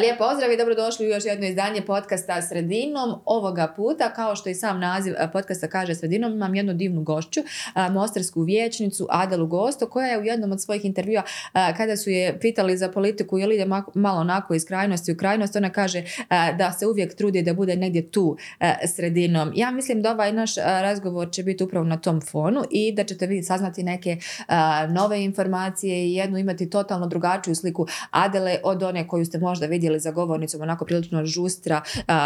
Lijep pozdrav i dobrodošli u još jedno izdanje podcasta Sredinom. Ovoga puta, kao što i sam naziv e, podcasta kaže Sredinom, imam jednu divnu gošću, e, mostarsku vječnicu Adelu Gosto, koja je u jednom od svojih intervjua, e, kada su je pitali za politiku, je li ide malo onako iz krajnosti u krajnost, ona kaže da se uvijek trudi da bude negdje tu sredinom. Ja mislim da ovaj naš razgovor će biti upravo na tom fonu i da ćete vi saznati neke nove informacije i jednu imati totalno drugačiju sliku Adele od one koju ste možda vidjeli za govornicom onako prilično žustra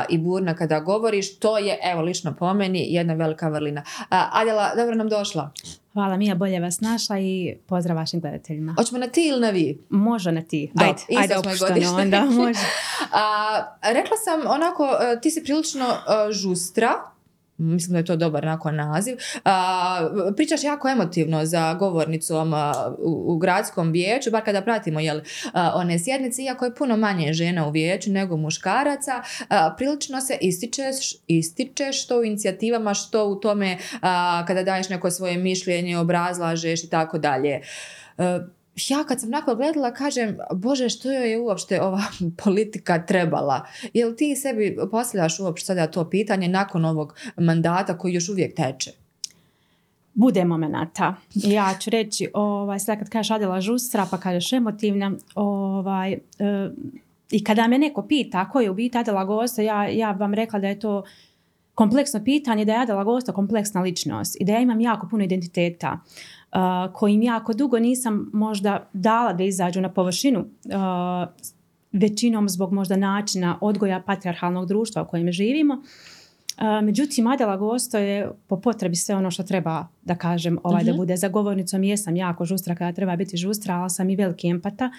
i burna kada govoriš, to je, evo, lično po meni, jedna velika vrlina. A, Adela, dobro nam došla. Hvala Mija, bolje vas našla i pozdrav vašim gledateljima. Hoćemo na ti ili na vi? Može na ti. ajde, ajde opušteno onda, može. A, rekla sam onako, e, ti si prilično e, žustra, Mislim da je to dobar nakon naziv. pričaš jako emotivno za govornicom u, u, gradskom vijeću, bar kada pratimo jel, one sjednice, iako je puno manje žena u vijeću nego muškaraca, prilično se ističeš, ističeš što u inicijativama, što u tome kada daješ neko svoje mišljenje, obrazlažeš i tako dalje ja kad sam nakon gledala kažem, bože što joj je uopšte ova politika trebala? Jel ti sebi postavljaš uopšte sada to pitanje nakon ovog mandata koji još uvijek teče? Bude momenata. Ja ću reći, ovaj, sada kad kažeš Adela žustra, pa kažeš emotivna, ovaj, e, i kada me neko pita ko je u biti Adela Gosta, ja, ja vam rekla da je to kompleksno pitanje, da je Adela Gosta kompleksna ličnost i da ja imam jako puno identiteta kojim jako dugo nisam možda dala da izađu na površinu većinom zbog možda načina odgoja patriarhalnog društva u kojem živimo. Međutim, Adela Gosto je po potrebi sve ono što treba da kažem ovaj, da mhm. bude za govornicom. Jesam jako žustra kada treba biti žustra, ali sam i veliki empata.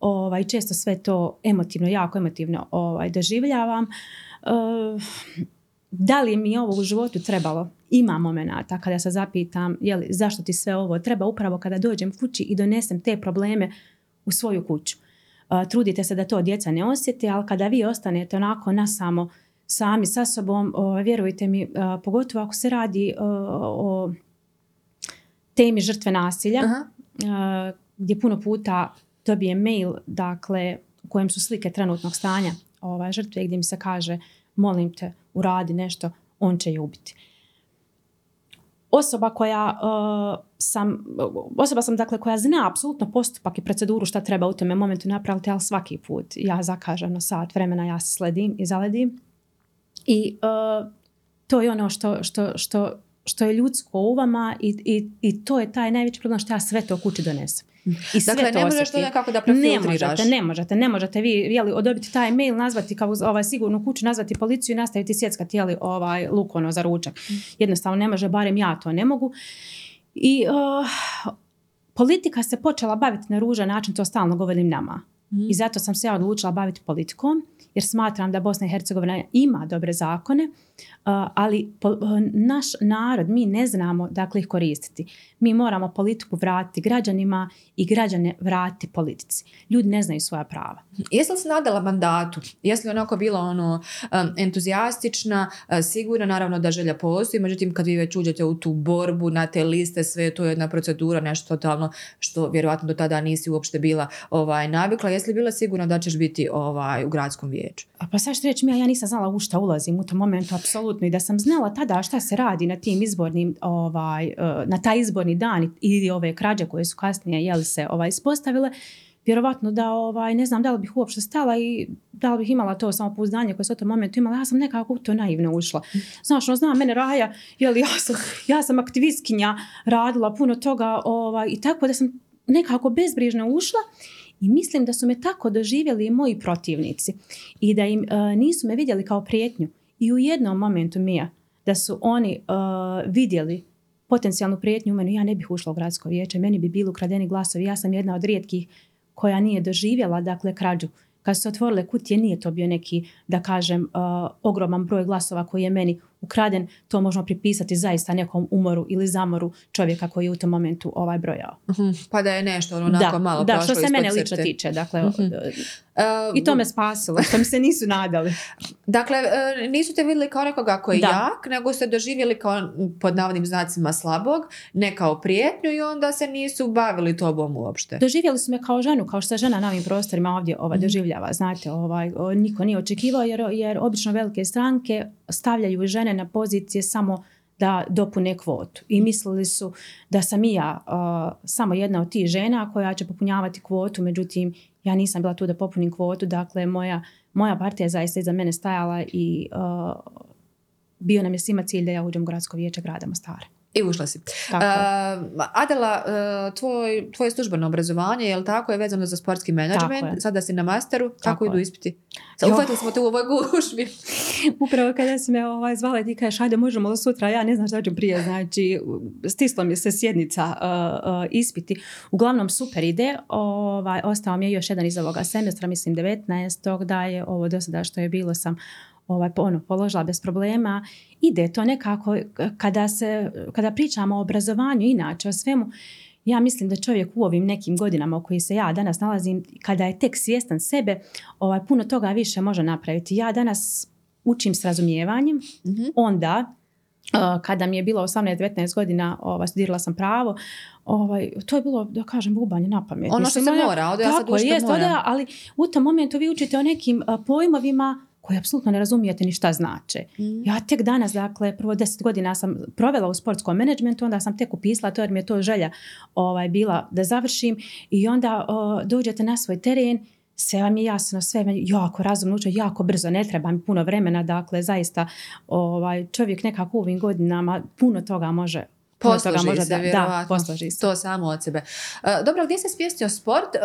Ovaj, često sve to emotivno, jako emotivno ovaj, doživljavam. Da li mi ovo u životu trebalo? ima momenata kada se zapitam jeli, zašto ti sve ovo treba upravo kada dođem kući i donesem te probleme u svoju kuću. trudite se da to djeca ne osjete, ali kada vi ostanete onako na samo sami sa sobom, vjerujte mi, pogotovo ako se radi o temi žrtve nasilja, gdje puno puta dobijem mail, dakle, u kojem su slike trenutnog stanja ovaj, žrtve, gdje mi se kaže, molim te, uradi nešto, on će je ubiti osoba koja uh, sam, osoba sam dakle koja zna apsolutno postupak i proceduru šta treba u tome momentu napraviti, ali svaki put ja zakažem na sat vremena, ja se sledim i zaledim. I uh, to je ono što, što, što, što je ljudsko u vama i, i, i to je taj najveći problem što ja sve to kući donesem. I sve dakle, ne možeš to nekako da Ne možete, ne možete, ne možete vi jeli, odobiti taj mail, nazvati kao ovaj, sigurnu kuću, nazvati policiju i nastaviti sjeckati jeli, ovaj, luk ono, za ručak. Mm. Jednostavno ne može, barem ja to ne mogu. I uh, politika se počela baviti na ružan način, to stalno govorim nama. Mm. I zato sam se ja odlučila baviti politikom, jer smatram da Bosna i Hercegovina ima dobre zakone, ali naš narod, mi ne znamo dakle ih koristiti. Mi moramo politiku vratiti građanima i građane vratiti politici. Ljudi ne znaju svoja prava. Jesi li se nadala mandatu? Jesi li onako bila ono entuzijastična, sigurna, naravno da želja postoji, međutim kad vi već uđete u tu borbu na te liste, sve to je jedna procedura, nešto totalno što vjerojatno do tada nisi uopšte bila ovaj, navikla. Jesi li bila sigurna da ćeš biti ovaj, u gradskom vijeću? A pa sad što reći, ja nisam znala u šta ulazim u tom momentu, apsolutno. I da sam znala tada šta se radi na tim izbornim, ovaj, e, na taj izborni dan i ove krađe koje su kasnije jel, se ovaj, ispostavile, vjerovatno da ovaj, ne znam da li bih uopšte stala i da li bih imala to samopouzdanje koje se u tom momentu imala. Ja sam nekako u to naivno ušla. Znaš, no, zna mene Raja, jel, ja, sam, ja sam aktivistkinja, radila puno toga ovaj, i tako da sam nekako bezbrižno ušla i mislim da su me tako doživjeli i moji protivnici i da im e, nisu me vidjeli kao prijetnju. I u jednom momentu Mija, da su oni e, vidjeli potencijalnu prijetnju u meni, ja ne bih ušla u gradsko vijeće, meni bi bili ukradeni glasovi. Ja sam jedna od rijetkih koja nije doživjela dakle krađu. Kad su se otvorile kutije nije to bio neki, da kažem, e, ogroman broj glasova koji je meni ukraden, to možemo pripisati zaista nekom umoru ili zamoru čovjeka koji je u tom momentu ovaj brojao. Mhm, Pa da je nešto ono onako da, malo da, prošlo što se mene lično tiče. Dakle. E, I to me spasilo, što mi se nisu nadali. Dakle, e, nisu te vidjeli kao nekoga koji je Da. jak, nego ste doživjeli kao pod navodnim znacima slabog, ne kao prijetnju i onda se nisu bavili tobom uopšte. Doživjeli su me kao ženu, kao što se žena na ovim prostorima ovdje ovaj, Mhm. doživljava. Znate, ovaj, niko nije očekivao jer, jer obično velike stranke stavljaju žene na pozicije samo da dopune kvotu. I mislili su da sam i ja uh, samo jedna od tih žena koja će popunjavati kvotu, međutim ja nisam bila tu da popunim kvotu, dakle moja, moja partija je zaista iza mene stajala i uh, bio nam je svima cilj da ja uđem u gradsko vijeće grada Mostara. I ušla si. Tako. E, Adela, e, tvoj, tvoje službeno obrazovanje, je li tako, je vezano za sportski menadžment, sada si na masteru, kako Tako idu je. ispiti? Uhvatili smo te u ovoj gužvi. Upravo kada si me ovaj, zvala i ti kažeš ajde možemo li sutra, ja ne znam šta ću prije, znači stislo mi se sjednica uh, uh, ispiti. Uglavnom super ide, ovaj, ostao mi je još jedan iz ovoga semestra, mislim 19. da je ovo do sada što je bilo sam ovaj, ono, položila bez problema. Ide to nekako, kada, se, kada pričamo o obrazovanju, inače o svemu, ja mislim da čovjek u ovim nekim godinama u kojih se ja danas nalazim, kada je tek svjestan sebe, ovaj, puno toga više može napraviti. Ja danas učim s razumijevanjem, Mhm. onda uh, kada mi je bilo 18-19 godina, ovaj, studirala sam pravo, ovaj, to je bilo, da kažem, bubanje na pamet. Ono što Mislim, se ono- mora, ja sad jest, moram. ovdje, ali u tom momentu vi učite o nekim uh, pojmovima koje apsolutno ne razumijete ni šta znače. Mhm. Ja tek danas, dakle, prvo deset godina sam provela u sportskom menadžmentu, onda sam tek upisala to jer mi je to želja ovaj, bila da završim i onda o, dođete na svoj teren, sve vam je jasno, sve vam je jako razumno uče, jako brzo, ne treba mi puno vremena, dakle, zaista ovaj, čovjek nekako u ovim godinama puno toga može puno toga Posloži može se, da, da, vjerovatno. posloži se. To samo od sebe. E, dobro, gdje se spjesnio sport? E,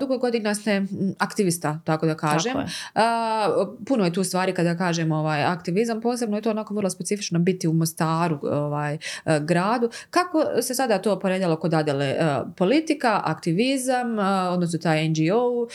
dugo godina ste aktivista, tako da kažem. Tako je. E, puno je tu stvari kada kažem ovaj, aktivizam, posebno je to onako vrlo specifično biti u Mostaru ovaj, gradu. Kako se sada to poredjalo kod Adele? Politika, aktivizam, odnosno taj NGO,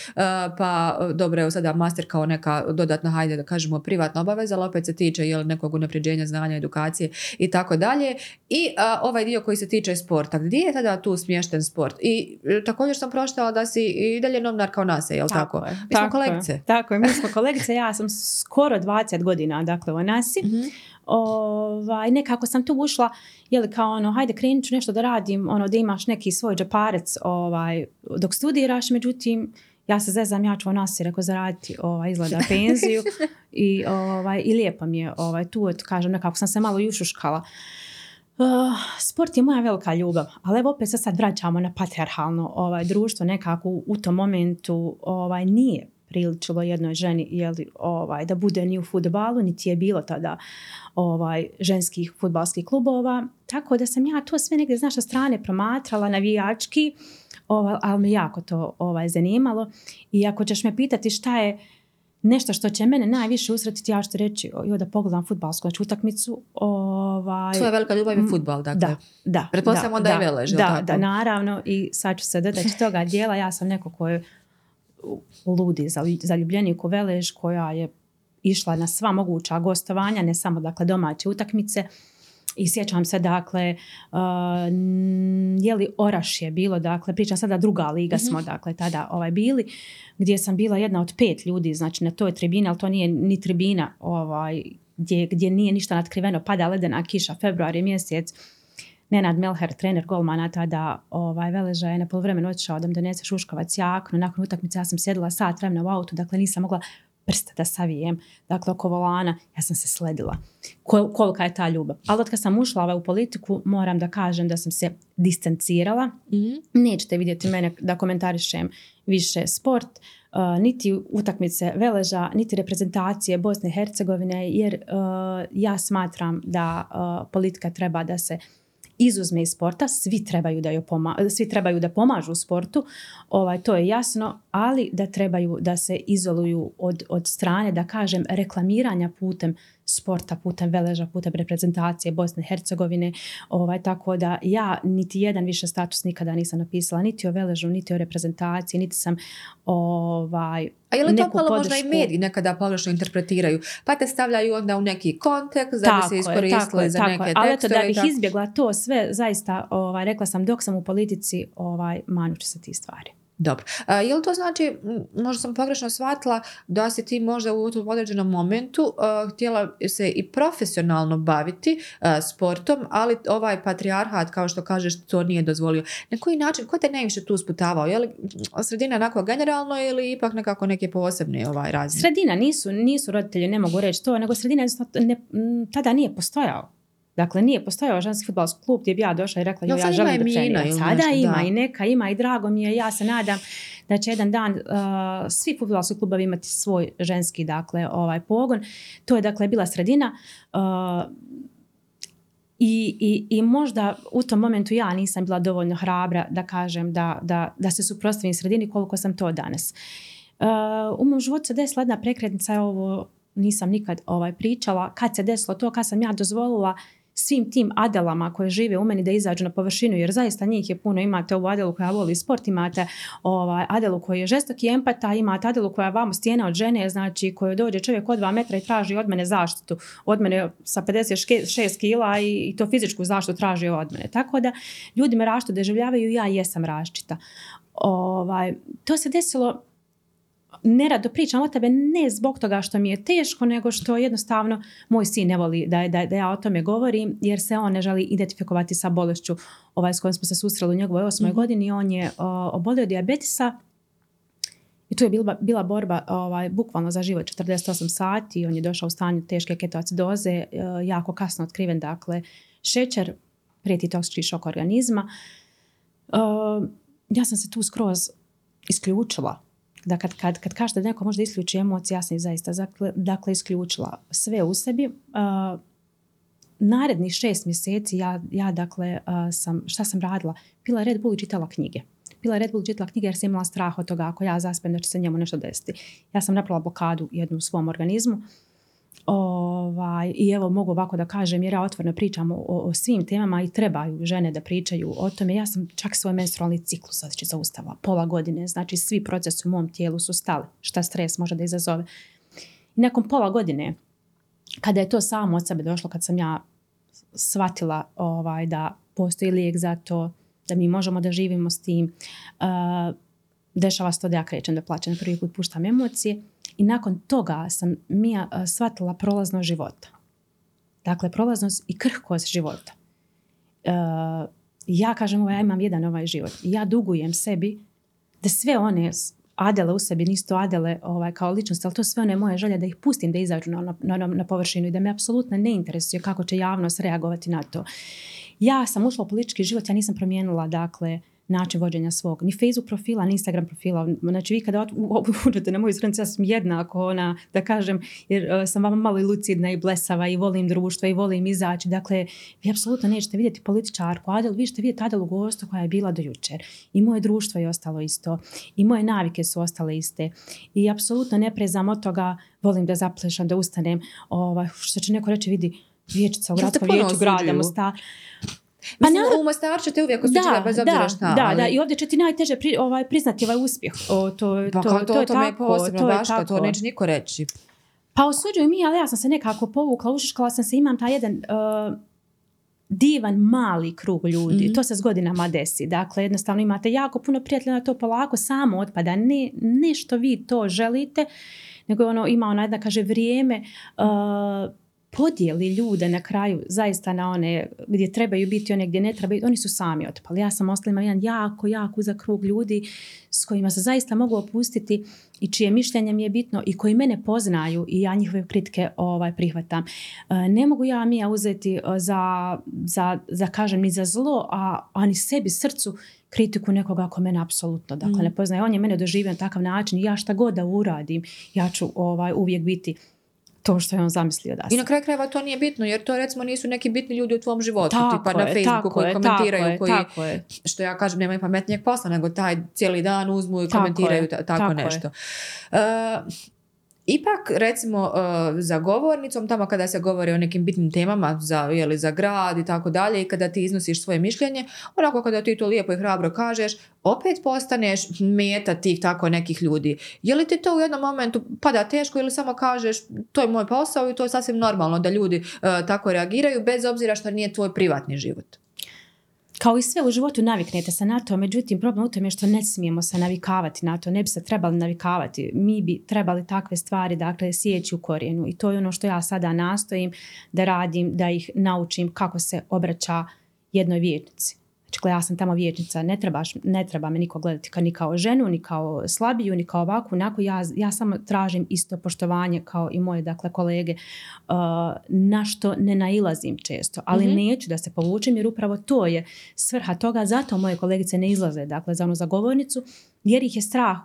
pa dobro je sada master kao neka dodatna, hajde da kažemo, privatna obaveza, ali opet se tiče jel, nekog unapređenja znanja, edukacije i tako dalje. I ovaj dio koji se tiče sporta. Gdje je tada tu smješten sport? I e, također sam proštala da si i dalje novinar kao nas, jel tako? je, Mi smo tako kolegice. Tako je, mi smo kolegice, ja sam skoro 20 godina, dakle, u Nasi. Mhm. ovaj, nekako sam tu ušla, je li kao ono, hajde krenut ću nešto da radim, ono da imaš neki svoj džeparec ovaj, dok studiraš, međutim, ja se zezam, ja ću nas rekao zaraditi ovaj, izgleda penziju i, ovaj, i lijepo mi je ovaj, tu, eto, kažem, nekako sam se malo jušuškala. Uh, sport je moja velika ljubav, ali evo opet se sad vraćamo na patriarhalno ovaj, društvo, nekako u, u tom momentu ovaj, nije priličilo jednoj ženi jeli, ovaj, da bude ni u futbalu, niti je bilo tada ovaj, ženskih futbalskih klubova. Tako da sam ja to sve negdje s naše strane promatrala navijački, ovaj, ali me jako to ovaj, zanimalo. I ako ćeš me pitati šta je nešto što će mene najviše usretiti, ja ću reći joj, da pogledam futbalsku znači, utakmicu. Ovaj, Tvoja velika ljubav je Mm, futbal, dakle. da, da. Pretpostavljamo da je velež, Da, tako? da, naravno. I sad ću se dodati toga dijela. Ja sam neko ko je u- ludi zalj- zaljubljenik u Velež koja je išla na sva moguća gostovanja, ne samo dakle domaće utakmice. I sjećam se, dakle, uh, je li Oraš je bilo, dakle, pričam sada druga liga Mhm. smo, dakle, tada ovaj, bili, gdje sam bila jedna od pet ljudi, znači na toj tribini, ali to nije ni tribina, ovaj, gdje, gdje nije ništa natkriveno, pada ledena kiša, februar je mjesec, Nenad Melher, trener golmana tada ovaj, Veleža je na polovremenu otišao da mi donese šuškovac jaknu. Nakon utakmice ja sam sjedila sat vremena u autu, dakle nisam mogla prste da savijem. Dakle, oko volana ja sam se sledila. Kol, kolika je ta ljubav. Ali od kad sam ušla ovaj, u politiku, moram da kažem da sam se distancirala. Mhm. Nećete vidjeti mene da komentarišem više sport, uh, niti utakmice Veleža, niti reprezentacije Bosne i Hercegovine, jer uh, ja smatram da uh, politika treba da se izuzme iz sporta, svi trebaju da, joj poma- svi trebaju da pomažu u sportu, ovaj, to je jasno, ali da trebaju da se izoluju od, od strane, da kažem, reklamiranja putem sporta, putem veleža, putem reprezentacije Bosne i Hercegovine. Ovaj, tako da ja niti jedan više status nikada nisam napisala, niti o veležu, niti o reprezentaciji, niti sam ovaj, A je li to malo možda i mediji nekada pogrešno interpretiraju? Pa te stavljaju onda u neki kontekst da bi se iskoristili za neke Ali eto, da bih tako. izbjegla to sve, zaista, ovaj, rekla sam, dok sam u politici, ovaj, manut ću se ti stvari. Dobro. A, je li to znači, možda sam pogrešno shvatila, da si ti možda u tom određenom momentu a, htjela se i profesionalno baviti a, sportom, ali ovaj patrijarhat, kao što kažeš, to nije dozvolio. Na koji način, ko te najviše tu sputavao? Je li sredina onako generalno ili ipak nekako neke posebne ovaj razine? Sredina nisu, nisu roditelji, ne mogu reći to, nego sredina ne, tada nije postojao. Dakle, nije postojao ženski futbalski klub gdje bi ja došla i rekla jo, ja ima želim da ili Sada nešto, ima da. i neka ima i drago mi je. Ja se nadam da će jedan dan uh, svi futbalski klubovi imati svoj ženski dakle, ovaj pogon. To je dakle bila sredina. Uh, i, i, I možda u tom momentu ja nisam bila dovoljno hrabra da kažem da, da, da se suprotstavim sredini koliko sam to danas. Uh, u mom životu se desila jedna prekretnica, ja ovo nisam nikad ovaj, pričala, kad se desilo to, kad sam ja dozvolila svim tim adelama koje žive u meni da izađu na površinu, jer zaista njih je puno. Imate ovu adelu koja voli sport, imate ovaj, adelu koji je žestoki empata, imate adelu koja je vamo stijena od žene, znači koju dođe čovjek od dva metra i traži od mene zaštitu. Od mene sa 56 kila i, i to fizičku zaštitu traži od mene. Tako da ljudi me doživljavaju i ja jesam različita. Ovaj, to se desilo nerado pričam o tebe ne zbog toga što mi je teško, nego što jednostavno moj sin ne voli da, da, da ja o tome govorim, jer se on ne želi identifikovati sa bolešću ovaj, s kojom smo se susreli u njegovoj osmoj Mhm. godini. On je o, obolio od dijabetisa i tu je bila, bila borba ovaj, bukvalno za život 48 sati. On je došao u stanju teške ketoacidoze, e, jako kasno otkriven, dakle, šećer, prijeti toksički šok organizma. E, ja sam se tu skroz isključila da kad, kad, kad kažete da neko možda isključi emocije, ja sam ih zaista dakle, dakle isključila sve u sebi. Uh, narednih šest mjeseci ja, ja dakle uh, sam, šta sam radila? Pila Red Bull i čitala knjige. Pila Red Bull i čitala knjige jer sam imala strah od toga ako ja zaspem da će se njemu nešto desiti. Ja sam napravila blokadu jednu u svom organizmu. Ovaj, I evo mogu ovako da kažem jer ja otvoreno pričam o, o svim temama i trebaju žene da pričaju o tome. Ja sam čak svoj menstrualni ciklus znači zaustavila pola godine. Znači svi procesi u mom tijelu su stali. Šta stres može da izazove. I nakon pola godine kada je to samo od sebe došlo, kad sam ja shvatila ovaj, da postoji lijek za to, da mi možemo da živimo s tim, uh, dešava se to da ja krećem da plaćam, prvi put puštam emocije i nakon toga sam Mija uh, shvatila prolaznost života. Dakle, prolaznost i krhkost života. Uh, ja kažem, ovo, ja imam jedan ovaj život. Ja dugujem sebi da sve one adele u sebi, nisu to adele ovaj, kao ličnost, ali to sve one moje želje da ih pustim da izađu na, na, na, na površinu i da me apsolutno ne interesuje kako će javnost reagovati na to. Ja sam ušla u politički život, ja nisam promijenila dakle način vođenja svog, ni Facebook profila, ni Instagram profila. Znači vi kada uđete na moju stranicu, ja sam jednako ona, da kažem, jer uh, sam vama malo i lucidna i blesava i volim društvo i volim izaći. Dakle, vi apsolutno nećete vidjeti političarku Adel, vi ćete vidjeti Adelu Gostu koja je bila do jučer. I moje društvo je ostalo isto. I moje navike su ostale iste. I apsolutno ne prezam od toga, volim da zaplešam, da ustanem. Ovaj, što će neko reći, vidi, vijećica u gradskom vijeću grada osuđuju? Mosta. Mislim, narod- u Mostaru ćete uvijek osuđivati bez obzira da, šta. Da, ali- da, i ovdje će ti najteže pri, ovaj, priznati ovaj uspjeh. O, to, Pa to, to, to, je to tako, posebno to je Daška, to tako. neće niko reći. Pa osuđuju mi, ali ja sam se nekako povukla, ušiškala sam se, imam taj jedan uh, divan mali krug ljudi. Mhm. To se s godinama desi. Dakle, jednostavno imate jako puno prijatelja, na to polako samo otpada. Ne, ne što vi to želite, nego ono, ima ona jedna, kaže, vrijeme uh, podijeli ljude na kraju zaista na one gdje trebaju biti, one gdje ne trebaju, oni su sami otpali. Ja sam ostala, jedan jako, jako uzak krug ljudi s kojima se zaista mogu opustiti i čije mišljenje mi je bitno i koji mene poznaju i ja njihove kritike ovaj, prihvatam. E, Ne mogu ja Mija uzeti e, za, za, za kažem, ni za zlo, a, a ni sebi srcu kritiku nekoga ako mene apsolutno dakle, Mm. ne poznaje. On je mene doživio na takav način i ja šta god da uradim, ja ću ovaj, uvijek biti to što je on zamislio da I sam. na kraju krajeva to nije bitno, jer to recimo nisu neki bitni ljudi u tvom životu, Tako tipa na je, Facebooku tako koji je, komentiraju, tako je, koji, tako je. što ja kažem, nemaju pametnijeg posla, nego taj cijeli dan uzmu i Tako komentiraju tako, je. nešto. E, ipak recimo uh, za govornicom, tamo kada se govori o nekim bitnim temama za, jeli, za grad i tako dalje i kada ti iznosiš svoje mišljenje, onako kada ti to lijepo i hrabro kažeš, opet postaneš meta tih tako nekih ljudi. Je li ti to u jednom momentu pada teško ili samo kažeš to je moj posao i to je sasvim normalno da ljudi uh, tako reagiraju bez obzira što nije tvoj privatni život? Kao i sve u životu naviknete se na to, međutim problem u tome je što ne smijemo se navikavati na to, ne bi se trebali navikavati. Mi bi trebali takve stvari, dakle, sjeći u korijenu i to je ono što ja sada nastojim da radim, da ih naučim kako se obraća jednoj vjernici. Znači, ja sam tamo vječnica, ne, trebaš, ne treba me niko gledati ka, ni kao ženu, ni kao slabiju, ni kao ovakvu, onako ja, ja samo tražim isto poštovanje kao i moje dakle, kolege, uh, na što ne nailazim često, ali mm-hmm. neću da se povučem jer upravo to je svrha toga, zato moje kolegice ne izlaze dakle, za onu zagovornicu, jer ih je strah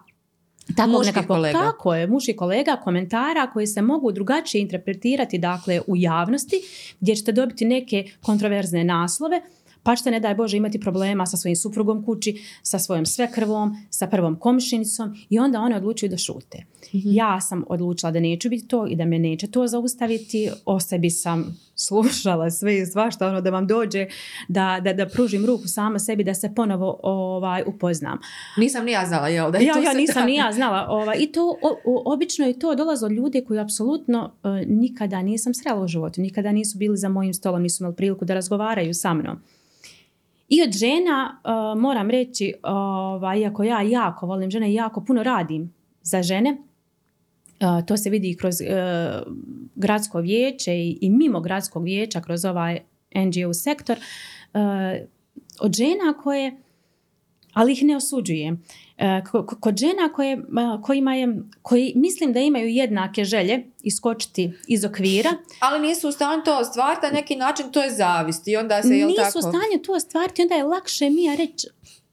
tako nekako, kolega. Tako je, muški kolega, komentara koji se mogu drugačije interpretirati dakle, u javnosti, gdje ćete dobiti neke kontroverzne naslove, pa ćete ne daj Bože imati problema sa svojim suprugom kući, sa svojom svekrvom, sa prvom komšinicom i onda one odlučuju da šute. Mm-hmm. Ja sam odlučila da neću biti to i da me neće to zaustaviti. O sebi sam slušala sve i svašta ono da vam dođe da, da, da pružim ruku sama sebi da se ponovo ovaj, upoznam. Nisam ni ja znala, jel? Da ja, ja nisam ni ja znala. Ovaj, I to o, o, obično je to dolaze od ljudi koji apsolutno uh, nikada nisam srela u životu, nikada nisu bili za mojim stolom, nisu imali priliku da razgovaraju sa mnom. I od žena uh, moram reći, uh, iako ja jako volim žene jako puno radim za žene, uh, to se vidi i kroz uh, gradsko vijeće i, mimo gradskog vijeća, kroz ovaj NGO sektor, od žena koje, ali ih ne osuđujem, kod žena koje, kojima je, koji mislim da imaju jednake želje iskočiti iz okvira. Ali nisu u stanju to ostvariti, na neki način to je zavist i onda se, jel nisu tako? u stanju to ostvariti, onda je lakše mi reći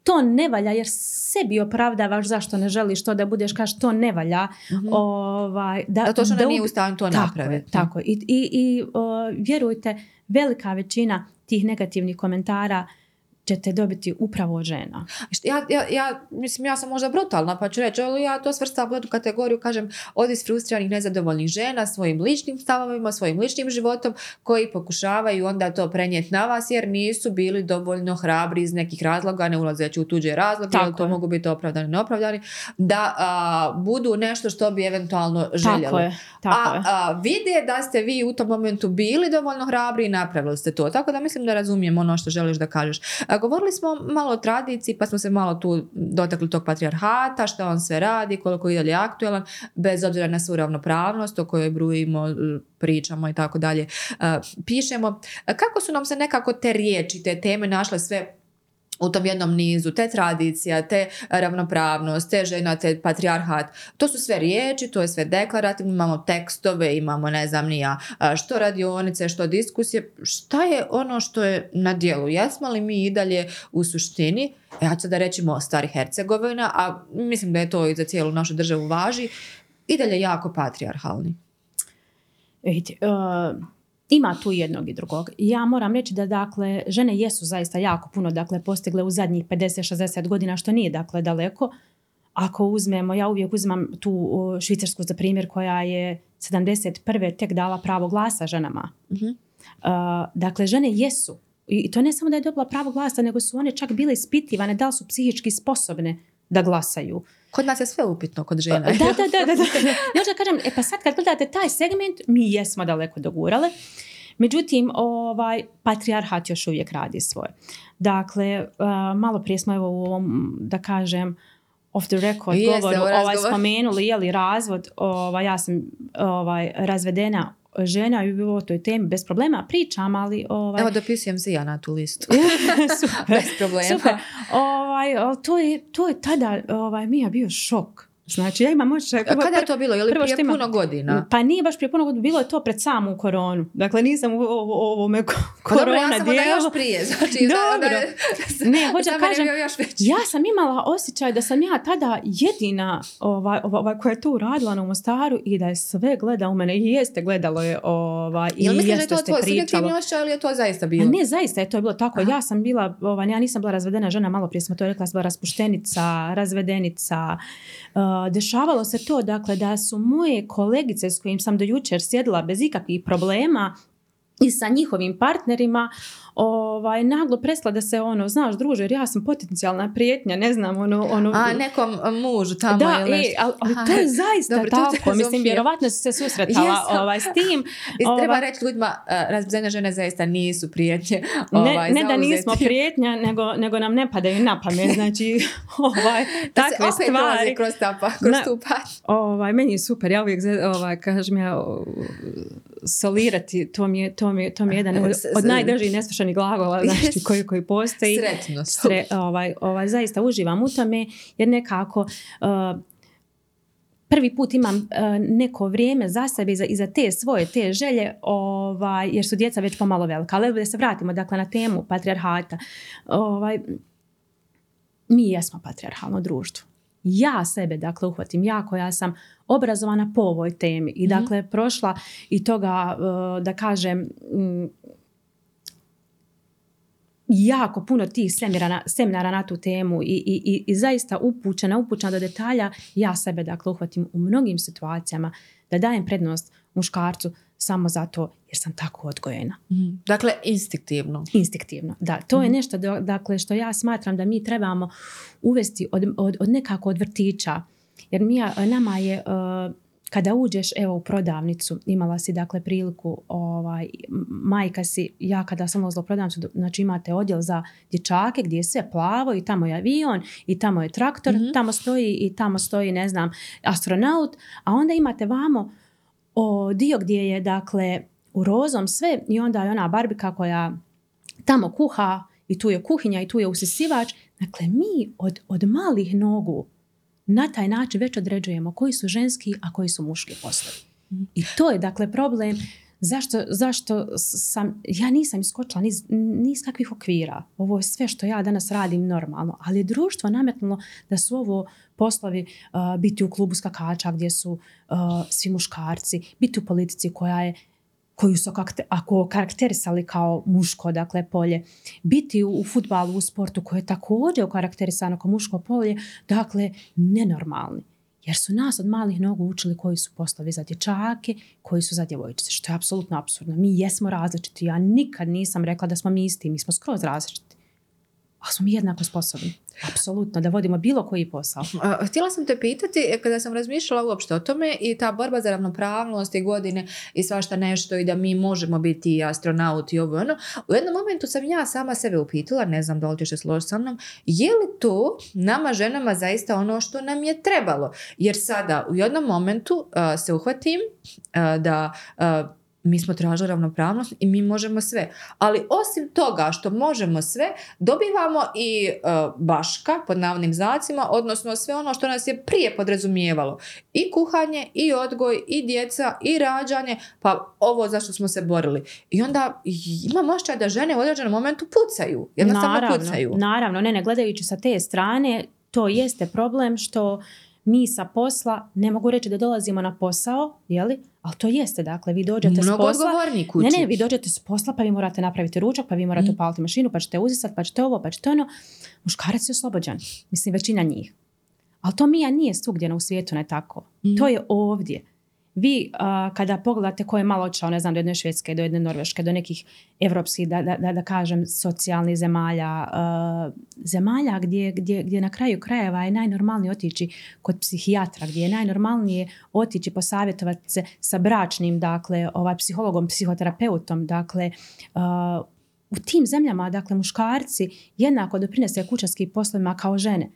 to ne valja jer sebi opravdavaš zašto ne želiš to da budeš kaš to ne valja. Mm-hmm. Ovaj, da, Zato što da, nije u stanju to tako napraviti. Tako I, i, i o, vjerujte, velika većina tih negativnih komentara ćete dobiti upravo od žena. Ja, ja, ja, mislim, ja sam možda brutalna, pa ću reći, ali ja to svrstam u jednu kategoriju, kažem, od isfrustriranih nezadovoljnih žena svojim ličnim stavovima, svojim ličnim životom, koji pokušavaju onda to prenijeti na vas, jer nisu bili dovoljno hrabri iz nekih razloga, ne ulazeći u tuđe razloge, jer to je. mogu biti opravdani neopravdani, da a, budu nešto što bi eventualno željeli. Tako je. Tako a, a, vide da ste vi u tom momentu bili dovoljno hrabri i napravili ste to. Tako da mislim da razumijem ono što želiš da kažeš. Govorili smo malo o tradiciji, pa smo se malo tu dotakli tog patrijarhata, što on sve radi, koliko je dalje aktualan, bez obzira na svu ravnopravnost o kojoj brujimo, pričamo i tako dalje, pišemo. Kako su nam se nekako te riječi, te teme našle sve u tom jednom nizu, te tradicija, te ravnopravnost, te žena, te patrijarhat, to su sve riječi, to je sve deklarativno, imamo tekstove, imamo ne znam nija što radionice, što diskusije, šta je ono što je na dijelu? Jesmo li mi i dalje u suštini, e, ja ću da reći Mostar i Hercegovina, a mislim da je to i za cijelu našu državu važi, i dalje jako patrijarhalni. Vidite, ima tu jednog i drugog. Ja moram reći da dakle žene jesu zaista jako puno dakle postigle u zadnjih 50-60 godina što nije dakle daleko. Ako uzmemo, ja uvijek uzmam tu Švicarsku za primjer koja je 71. tek dala pravo glasa ženama. Uh-huh. Uh, dakle, žene jesu. I to ne samo da je dobila pravo glasa, nego su one čak bile ispitivane da li su psihički sposobne da glasaju. Kod nas je sve upitno kod žena. Da, da, da. da, da. Ja kažem, e pa sad kad gledate taj segment, mi jesmo daleko dogurale. Međutim, ovaj, patrijarhat još uvijek radi svoje. Dakle, uh, malo prije smo evo u ovom, da kažem, off the record Jeste, govoru ovaj, spomenuli, je li razvod, ovaj, ja sam ovaj, razvedena žena i bilo o toj temi bez problema pričam, ali... Ovaj... Evo dopisujem se ja na tu listu. super. bez problema. Super. Ovaj, to, je, to je tada, ovaj, mi je bio šok. Znači, ja imam očaj... Kada je to bilo? Je li prije puno godina? Pa nije baš prije puno godina, bilo je to pred samu koronu. Dakle, nisam u ovome korona Dobro, ja sam onda još prije. Znači, Dobro. Da, da, ne, hoću kažem, još ja sam imala osjećaj da sam ja tada jedina ovaj, ovaj, koja je to uradila na Mostaru i da je sve gleda u mene. I jeste gledalo je ovaj, i jel da je to tvoj subjektivni osjećaj ili je to zaista bilo? A ne, zaista je to bilo tako. Aha. Ja sam bila, ovaj, ja nisam bila razvedena žena, malo prije smo to rekla, sam bila raspuštenica, razvedenica, dešavalo se to dakle da su moje kolegice s kojim sam do jučer sjedila bez ikakvih problema i sa njihovim partnerima ovaj, naglo presla da se ono, znaš druže, jer ja sam potencijalna prijetnja, ne znam, ono... ono A nekom mužu tamo da, ili e, ali, ali to je zaista Dobro, to je tako. Mislim, Zofija. vjerovatno si se susretala Jesam. ovaj, s tim. I treba Ovaj, reći ljudima, uh, razbuzene žene zaista nisu prijetnje. ne, Ovaj, ne da zauzeti. nismo prijetnja, nego, nego nam ne padaju na pamet. Znači, ovaj, Da se takve opet prolazi stvari. kroz, ta, pa, kroz Na- tu. Ovaj, meni je super, ja uvijek, ovaj, kažem ja, solirati, to mi je, to mi je, to mi je jedan od, S- od najdražih nesvršenih glagola, znači, koji, koji postoji. Sretno. Sre, ovaj, ovaj, zaista uživam u tome, jer nekako uh, prvi put imam uh, neko vrijeme za sebe i za, i za te svoje, te želje, ovaj, jer su djeca već pomalo velika. Ali da se vratimo dakle, na temu patrijarhata. Ovaj, mi jesmo patrijarhalno društvo. Ja sebe, dakle, uhvatim, ja koja sam obrazovana po ovoj temi i dakle prošla i toga, uh, da kažem, mm, jako puno tih seminara, na- seminara na tu temu i, i, i, i zaista upućena, upućena do detalja, ja sebe dakle uhvatim u mnogim situacijama da dajem prednost muškarcu samo zato jer sam tako odgojena. Mhm. Dakle, instinktivno. Instinktivno. Da, to je nešto do- dakle, što ja smatram da mi trebamo uvesti od, od, od nekako od vrtića. Jer mi, nama je, e, kada uđeš evo u prodavnicu, imala si dakle priliku, ovaj, majka si, ja kada sam ulazila u prodavnicu, znači imate odjel za dječake gdje je sve plavo i tamo je avion i tamo je traktor, Mhm. tamo stoji i tamo stoji, ne znam, astronaut, a onda imate vamo o, dio gdje je dakle u rozom sve i onda je ona barbika koja tamo kuha i tu je kuhinja i tu je usisivač. Dakle, mi od, od malih nogu na taj način već određujemo koji su ženski, a koji su muški poslovi. I to je dakle problem zašto, zašto sam, ja nisam iskočila niz, niz kakvih okvira. Ovo je sve što ja danas radim normalno, ali je društvo nametnulo da su ovo poslovi uh, biti u klubu skakača gdje su uh, svi muškarci, biti u politici koja je koju su ako karakterisali kao muško, dakle, polje, biti u, u futbalu, u sportu koje je također okarakterisano kao muško polje, dakle, nenormalni. Jer su nas od malih nogu učili koji su poslovi za dječake, koji su za djevojčice, što je apsolutno apsurdno. Mi jesmo različiti. Ja nikad nisam rekla da smo mi isti, mi smo skroz različiti. Ali smo mi jednako sposobni. Apsolutno, da vodimo bilo koji posao. Htjela sam te pitati, e, kada sam razmišljala uopšte o tome i ta borba za ravnopravnost i godine i svašta nešto i da mi možemo biti astronauti i ovo ono, u jednom momentu sam ja sama sebe upitala, ne znam da li ćeš složiti sa mnom, je li to nama ženama zaista ono što nam je trebalo? Jer sada u jednom momentu se uhvatim da mi smo tražili ravnopravnost i mi možemo sve. Ali osim toga što možemo sve, dobivamo i e, baška, pod navodnim znacima, odnosno sve ono što nas je prije podrazumijevalo. I kuhanje, i odgoj, i djeca, i rađanje, pa ovo zašto smo se borili. I onda imam osjećaj da žene u određenom momentu pucaju. Jednostavno naravno, pucaju. Naravno, ne, ne, gledajući sa te strane, to jeste problem što mi sa posla, ne mogu reći da dolazimo na posao, jeli? Ali to jeste, dakle, vi dođete s Mnogo posla, odgovorniji kući. Ne, ne, vi dođete s posla pa vi morate napraviti ručak, pa vi morate Mm. upaliti mašinu, pa ćete uzisat, pa ćete ovo, pa ćete ono. Muškarac je oslobođen. Mislim, većina njih. Ali to Mija nije svugdje na u svijetu, ne tako. Mm. To je ovdje. Vi a, kada pogledate ko je malo otišao, ne znam, do jedne Švedske, do jedne Norveške, do nekih evropskih, da, da, da, kažem, socijalnih zemalja, a, zemalja gdje, gdje, gdje na kraju krajeva je najnormalnije otići kod psihijatra, gdje je najnormalnije otići posavjetovati se sa bračnim, dakle, ovaj, psihologom, psihoterapeutom, dakle, a, u tim zemljama, dakle, muškarci jednako doprinese kućanskim poslovima kao žene.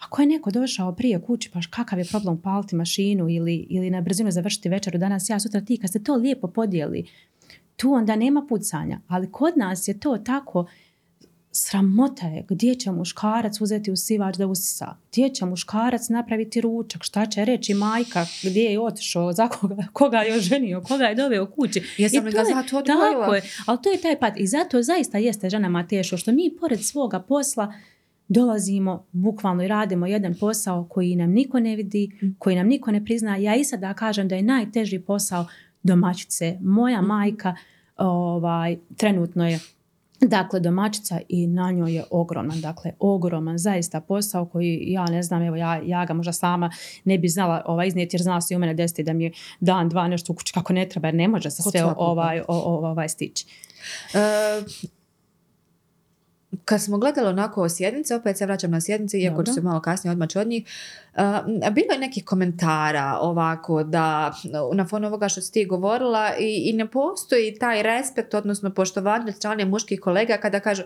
Ako je neko došao prije kući, pa kakav je problem paliti mašinu ili, ili na brzinu završiti večeru danas, ja sutra ti, kad se to lijepo podijeli, tu onda nema pucanja. Ali kod nas je to tako, sramota je gdje će muškarac uzeti usivač da usisa, gdje će muškarac napraviti ručak, šta će reći majka, gdje je otišao, za koga, koga je oženio, koga je doveo kući. Jesam li ga je- zato odgojila? Tako je, ali to je taj pad. I zato zaista jeste ženama teško što mi pored svoga posla dolazimo bukvalno i radimo jedan posao koji nam niko ne vidi, Mm. koji nam niko ne prizna. Ja i sada kažem da je najteži posao domaćice. Moja Mm. majka ovaj, trenutno je Dakle, domaćica i na njoj je ogroman, dakle, ogroman zaista posao koji ja ne znam, evo ja, ja ga možda sama ne bi znala ovaj, iznijeti jer znala se i u mene desiti da mi je dan, dva nešto u kući kako ne treba jer ne može se sve ovaj, o- o- ovaj stići. E, kad smo gledali onako sjednice, opet se vraćam na sjednice, iako Dobro. ću se malo kasnije odmaći od njih, e, bilo je nekih komentara ovako da na fonu ovoga što si ti govorila i, i ne postoji taj respekt, odnosno poštovanje od strane muških kolega kada kažu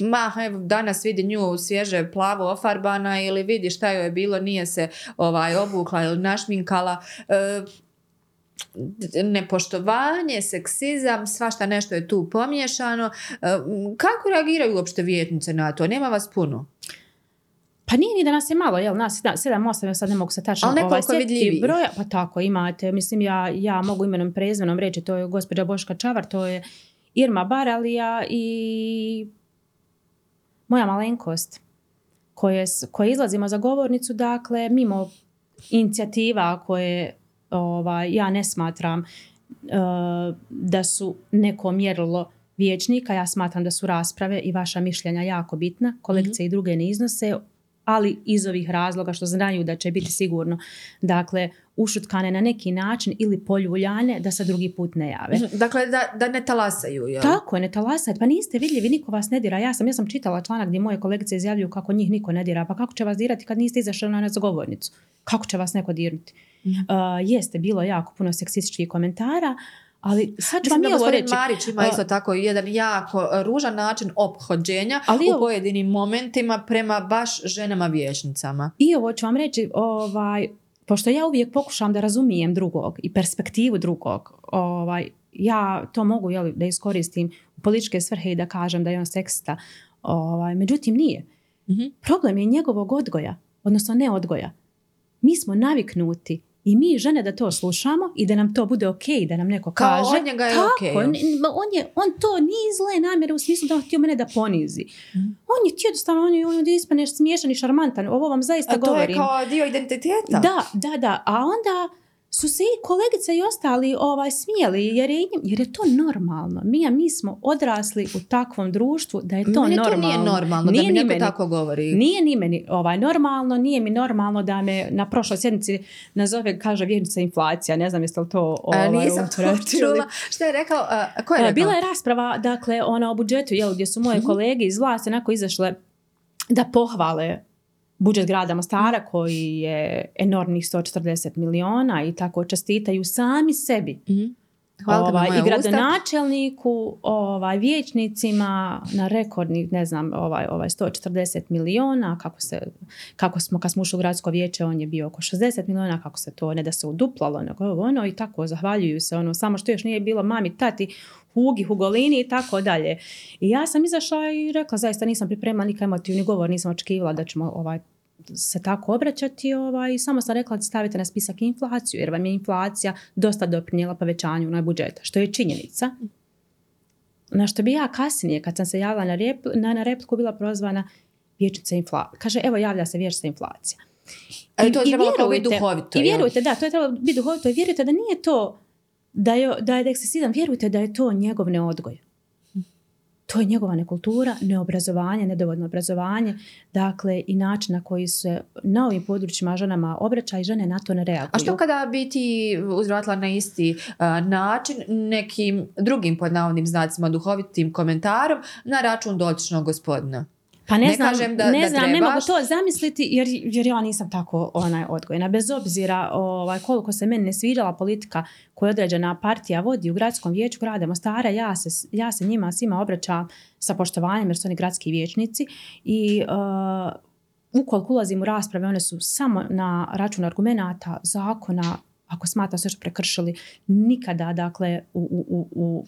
ma evo danas vidi nju svježe plavo ofarbana ili vidi šta joj je bilo, nije se ovaj, obukla ili našminkala. E, nepoštovanje, seksizam, svašta nešto je tu pomiješano. E, Kako reagiraju uopšte vijetnice na to? Nema vas puno. Pa nije ni da nas je malo, jel, nas sedam, sedam, osam, ja sad ne mogu se tačno Ali ovaj, sjetiti broja, pa tako imate, mislim ja, ja mogu imenom i prezmenom reći, to je gospođa Boška Čavar, to je Irma Baralija i moja malenkost koje, koje izlazimo za govornicu, dakle, mimo inicijativa koje ovaj, ja ne smatram eh, da su neko mjerilo vijećnika, ja smatram da su rasprave i vaša mišljenja jako bitna, kolegice i druge ne iznose, ali iz ovih razloga što znaju da će biti sigurno. Dakle ušutkane na neki način ili poljuljane da se drugi put ne jave. Dakle, da, da ne talasaju. Jel? Tako je, ne talasajte. Pa niste vidljivi, niko vas ne dira. Ja sam, ja sam čitala članak gdje moje kolegice izjavljuju kako njih niko ne dira. Pa kako će vas dirati kad niste izašli na razgovornicu? Kako će vas neko dirnuti? Mhm. Uh, jeste, bilo jako puno seksističkih komentara, ali sad ću vam da ovo gospodin reći. Marić ima isto tako jedan jako ružan način ophođenja Ali u pojedinim momentima prema baš ženama vječnicama. I ovo ću vam reći, ovaj, pošto ja uvijek pokušam da razumijem drugog i perspektivu drugog, ovaj, ja to mogu jeli, da iskoristim u političke svrhe i da kažem da je on seksista. Ovaj, međutim, nije. Mhm. Problem je njegovog odgoja, odnosno ne odgoja. Mi smo naviknuti i mi žene da to slušamo i da nam to bude ok, da nam neko Kao kaže. od njega je tako, okej, on, on, je, on to nije zle namjere u smislu da on htio mene da ponizi. Mhm. On je htio jednostavno, on je, on je da ispaneš smiješan i šarmantan. Ovo vam zaista A to govorim. je kao dio identiteta. Da, da, da. A onda su se i kolegice i ostali ovaj, smijeli jer je, jer je to normalno. Mi, a mi smo odrasli u takvom društvu da je to Meni normalno. to nije normalno Nije da mi neko meni. tako govori. Nije ni meni ovaj, normalno, nije mi normalno da me na prošloj sjednici nazove, kaže vjernica inflacija. Ne znam jeste li to A, ovaj, nisam to čula. Šta je rekao? A, ko je E, rekao? Bila je rasprava, dakle, ona o budžetu, jel, gdje su moje kolege iz vlasti onako izašle da pohvale budžet grada Mostara koji je enormnih 140 miliona i tako čestitaju sami sebi. Mhm. Hvala ovaj, I gradonačelniku, ovaj, vijećnicima na rekordnih, ne znam, ovaj, ovaj 140 miliona, kako, se, kako smo, kad smo ušli u gradsko vijeće, on je bio oko 60 miliona, kako se to ne da se uduplalo, nego ono i tako, zahvaljuju se, ono, samo što još nije bilo mami, tati, Hugi, Hugolini i tako dalje. I ja sam izašla i rekla, zaista nisam pripremila nikakav emotivni govor, nisam očekivala da ćemo ovaj, se tako obraćati ovaj, samo sam rekla da stavite na spisak inflaciju, jer vam je inflacija dosta doprinijela povećanju na budžeta, što je činjenica. Na što bi ja kasnije, kad sam se javila na, repl- na, na repliku, bila prozvana vječnica inflacija. Kaže, evo javlja se vječnica inflacija. I to je trebalo biti vjerujte- duhovito, I vjerujte, da, to je trebalo biti duhovito. I vjerujte da nije to da je, da je seksizam, vjerujte da je to njegov neodgoj. To je njegova nekultura, neobrazovanje, nedovoljno obrazovanje, dakle i način na koji se na ovim područjima ženama obraća i žene na to ne reaguju. A što kada bi ti uzvratila na isti a, način nekim drugim pod navodnim znacima duhovitim komentarom na račun dotičnog gospodina? Pa ne, Ne znam, kažem da- ne da znam, ne mogu to zamisliti jer, jer ja nisam tako onaj odgojena. Bez obzira ovaj, koliko se meni ne sviđala politika koju određena partija vodi u gradskom vijeću grada Mostara, ja se, ja se njima svima obraćam sa poštovanjem jer su oni gradski vijećnici i uh, ukoliko ulazim u rasprave, one su samo na račun argumenata, zakona, ako smatra se što prekršili, nikada, dakle, u, u, u, u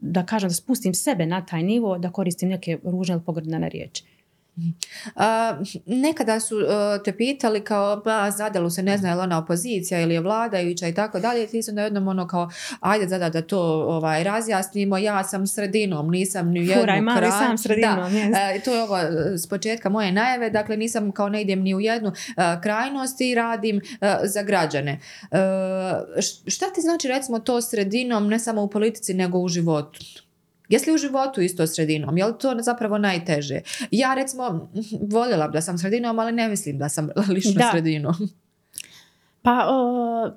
da kažem da spustim sebe na taj nivo, da koristim neke ružne ili pogrdne riječi. A, nekada su e, te pitali kao, ba, zadelu se ne zna je li ona opozicija ili je vladajuća i tako dalje. Ti su na jednom ono kao, ajde zada da to ovaj, razjasnimo, ja sam sredinom, nisam ni jednu Furaj, mali kraj- sam sredinom, Da, jest. e, to je ovo e, s početka moje najave, dakle nisam kao ne idem ni u jednu krajnost i radim za građane. Šta ti znači recimo to sredinom ne samo u politici nego u životu? Jesi li u životu isto sredinom? Je li to zapravo najteže? Ja recimo voljela bi da sam sredinom, ali ne mislim da sam lično Da. sredinom. Pa o,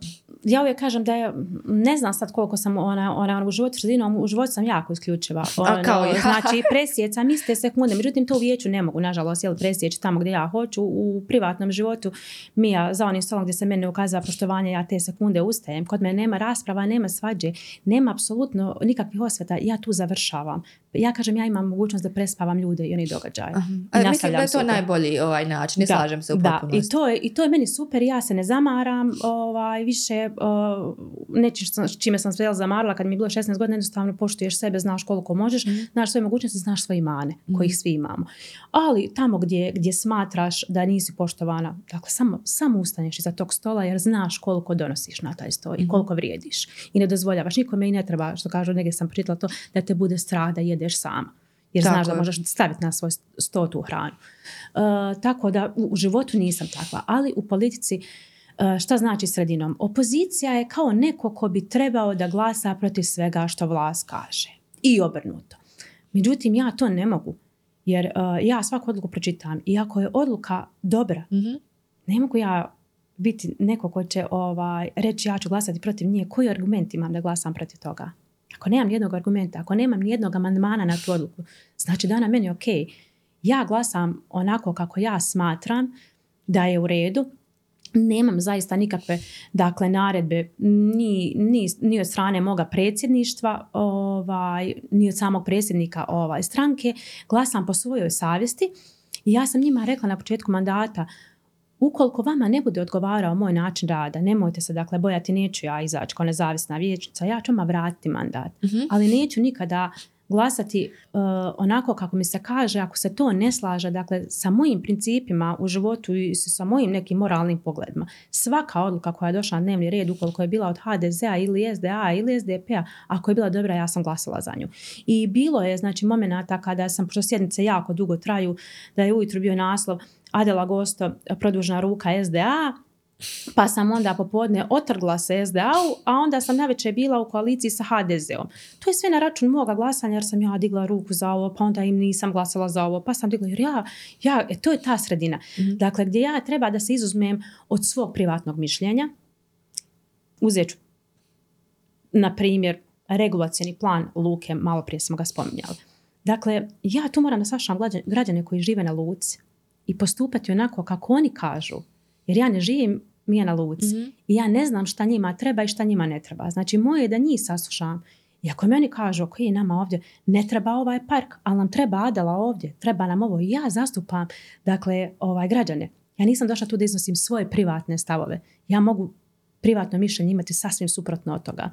ja uvijek kažem da je, ne znam sad koliko sam ona, ona u životu sredinom, u životu sam jako isključiva. Ono, kao ja. Znači presjecam iste sekunde, međutim to u vijeću ne mogu, nažalost, jel presjeći tamo gdje ja hoću. U privatnom životu mi ja za onim stolom gdje se mene ukazava poštovanje, ja te sekunde ustajem. Kod mene nema rasprava, nema svađe, nema apsolutno nikakvih osveta, ja tu završavam. Ja kažem, ja imam mogućnost da prespavam ljude i oni događaje. A, I mislim da je to sutra. najbolji ovaj način, ne slažem se u da, i to, je, i to je meni super, ja se ne zamaram ovaj, više nečim što- s čime sam sve zamarala kad mi je bilo 16 godina, jednostavno poštuješ sebe, znaš koliko možeš, Mhm. znaš svoje mogućnosti, znaš svoje mane, kojih svi imamo. Ali tamo gdje, gdje smatraš da nisi poštovana, dakle samo, samo ustaneš iza tog stola jer znaš koliko donosiš na taj stol Mhm. i koliko vrijediš. I ne dozvoljavaš nikome i ne treba, što kažu, negdje sam pričala to, da te bude strah da jedeš sama. Jer Tako znaš da možeš staviti na svoj sto tu hranu. E, tako da u, u životu nisam takva, ali u politici šta znači sredinom? Opozicija je kao neko ko bi trebao da glasa protiv svega što vlast kaže. I obrnuto. Međutim, ja to ne mogu. Jer e, ja svaku odluku pročitam. I ako je odluka dobra, Mhm. ne mogu ja biti neko ko će ovaj, reći ja ću glasati protiv nje. Koji argument imam da glasam protiv toga? Ako nemam nijednog argumenta, ako nemam nijednog amandmana na tu odluku, znači da je ona meni ok. Ja glasam onako kako ja smatram da je u redu, nemam zaista nikakve dakle naredbe ni, ni, ni od strane moga predsjedništva ovaj, ni od samog predsjednika ovaj, stranke glasam po svojoj savjesti i ja sam njima rekla na početku mandata ukoliko vama ne bude odgovarao moj način rada, nemojte se dakle bojati, neću ja izaći kao nezavisna vijećnica, ja ću vama vratiti mandat. Mhm. Ali neću nikada glasati uh, onako kako mi se kaže, ako se to ne slaže, dakle, sa mojim principima u životu i sa mojim nekim moralnim pogledima. Svaka odluka koja je došla na dnevni red, ukoliko je bila od HDZ-a ili SDA ili SDP-a, ako je bila dobra, ja sam glasala za nju. I bilo je, znači, momenata kada sam, pošto sjednice jako dugo traju, da je ujutro bio naslov Adela Gosto, produžna ruka SDA, pa sam onda popodne otrgla se SDA-u, a onda sam navečer bila u koaliciji sa HDZ-om. To je sve na račun moga glasanja jer sam ja digla ruku za ovo, pa onda im nisam glasala za ovo, pa sam digla jer ja, ja e, to je ta sredina. Mhm. Dakle, gdje ja treba da se izuzmem od svog privatnog mišljenja, uzet ću, na primjer, regulacijani plan Luke, malo prije smo ga spominjali. Dakle, ja tu moram da sašam građane koji žive na Luci i postupati onako kako oni kažu, jer ja ne živim mi na Luci. Mhm. I ja ne znam šta njima treba i šta njima ne treba. Znači, moje je da njih saslušam. I ako meni kažu, ok, nama ovdje ne treba ovaj park, ali nam treba Adela ovdje, treba nam ovo. I ja zastupam, dakle, ovaj, građane. Ja nisam došla tu da iznosim svoje privatne stavove. Ja mogu privatno mišljenje imati sasvim suprotno od toga.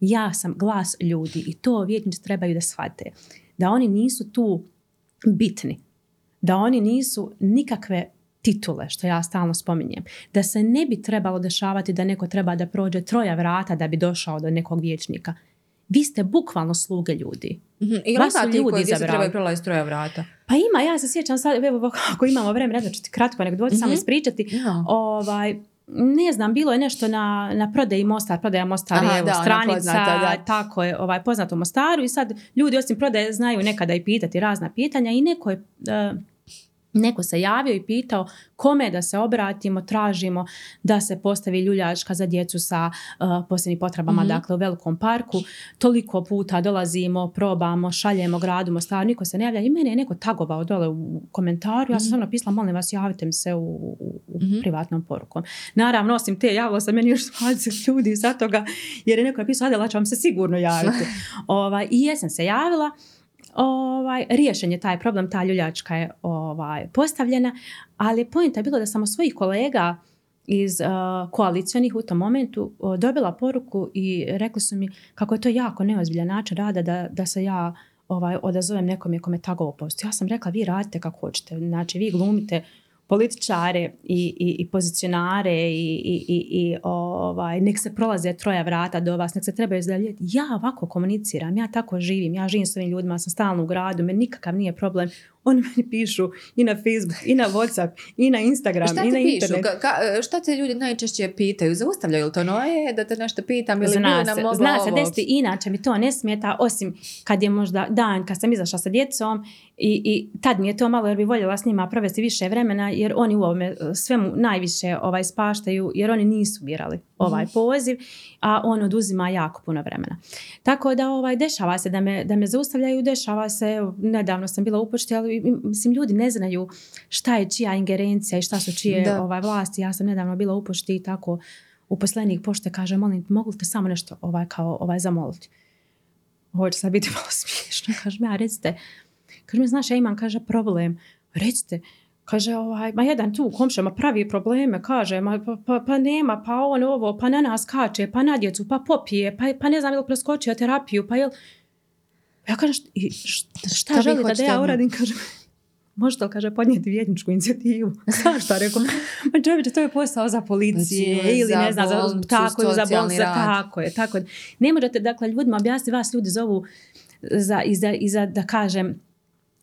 Ja sam glas ljudi i to vijećnici trebaju da shvate. Da oni nisu tu bitni. Da oni nisu nikakve titule, što ja stalno spominjem. Da se ne bi trebalo dešavati da neko treba da prođe troja vrata da bi došao do nekog vijećnika. Vi ste bukvalno sluge ljudi. Mhm. I Vas su ljudi koji se trebaju prolaziti troja vrata. Pa ima, ja se sjećam sad, evo ako imamo vremena, ja ću ti kratko anegdotu samo Mhm. ispričati. Ovaj, ne znam, bilo je nešto na, na prodaji Mostar, prodaja Mostar Aha, je evo, da, ona stranica, poznata, da. tako je, ovaj, poznato Mostaru i sad ljudi osim prodaje znaju nekada i pitati razna pitanja i neko je, e, neko se javio i pitao kome da se obratimo, tražimo da se postavi ljuljačka za djecu sa uh, posebnim potrebama, Mhm. dakle u velikom parku. Toliko puta dolazimo, probamo, šaljemo gradu Mostaru, niko se ne javlja i mene je neko tagovao dole u komentaru, ja sam Mhm. samo napisala, molim vas, javite mi se u, u, u Mhm. privatnom porukom. Naravno, osim te, javilo se meni još 20 ljudi sa toga, jer je neko napisao, Adela će vam se sigurno javiti. ovaj, I jesam se javila, ovaj, riješen je taj problem, ta ljuljačka je ovaj, postavljena, ali pojenta je bilo da sam od svojih kolega iz uh, koalicijonih u tom momentu uh, dobila poruku i rekli su mi kako je to jako neozbiljan način rada da, da se ja ovaj, odazovem nekome kome tagovo post. Ja sam rekla vi radite kako hoćete, znači vi glumite političare i, i, i pozicionare i, i, i, ovaj, nek se prolaze troja vrata do vas, nek se trebaju izdavljati. Ja ovako komuniciram, ja tako živim, ja živim s ovim ljudima, sam stalno u gradu, meni nikakav nije problem. Oni meni pišu i na Facebook, i na Whatsapp, i na Instagram, Šta i na pišu? internet. Ka, šta te ljudi najčešće pitaju? Zaustavljaju li to noje da te nešto pitam ili Zna nam se, zna se desiti, inače mi to ne smeta, osim kad je možda dan kad sam izašla sa djecom i, i tad mi je to malo jer bi voljela s njima provesti više vremena jer oni u ovome e, svemu najviše ovaj, spaštaju jer oni nisu birali ovaj poziv, a on oduzima jako puno vremena. Tako da ovaj, dešava se da me, da me zaustavljaju, dešava se, nedavno sam bila u pošti, ali mislim ljudi ne znaju šta je čija ingerencija i šta su čije Da. ovaj, vlasti. Ja sam nedavno bila u pošti i tako uposlenik pošte kaže, molim, mogu te samo nešto ovaj, kao ovaj, zamoliti? Ovo će sad biti malo smiješno. Kaže, ja recite. Kaže, mi, znaš, ja imam, kaže, problem. Recite. Kaže, ovaj, ma jedan tu komšama pravi probleme, kaže, ma, pa, pa, pa nema, pa on ovo, pa na nas kače, pa na djecu, pa popije, pa, pa ne znam je li preskočio terapiju, pa jel... Ja kažem, šta, šta, želite da ja uradim? Kaže, možete li, kaže, podnijeti vjedničku inicijativu? Znaš šta rekao? Ma čovječe, to je posao za policije Policije, ili za ne znam, za, tako je, za bolnicu, tako je, tako je. Ne možete, dakle, ljudima objasniti, vas ljudi zovu za, i, za, i za, da kažem,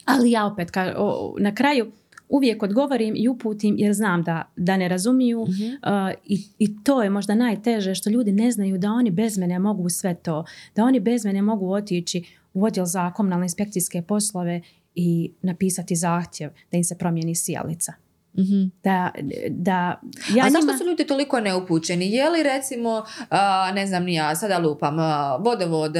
ali ja opet, ka, o, na kraju, uvijek odgovorim i uputim jer znam da, da ne razumiju Mhm. uh, i, i to je možda najteže što ljudi ne znaju da oni bez mene mogu sve to, da oni bez mene mogu otići odjel za komunalne inspekcijske poslove i napisati zahtjev da im se promijeni sijalica. Mhm. Da, da ja A zašto njima- su ljudi toliko neupućeni? Je li recimo, ne znam ni ja, sada lupam, vodovod,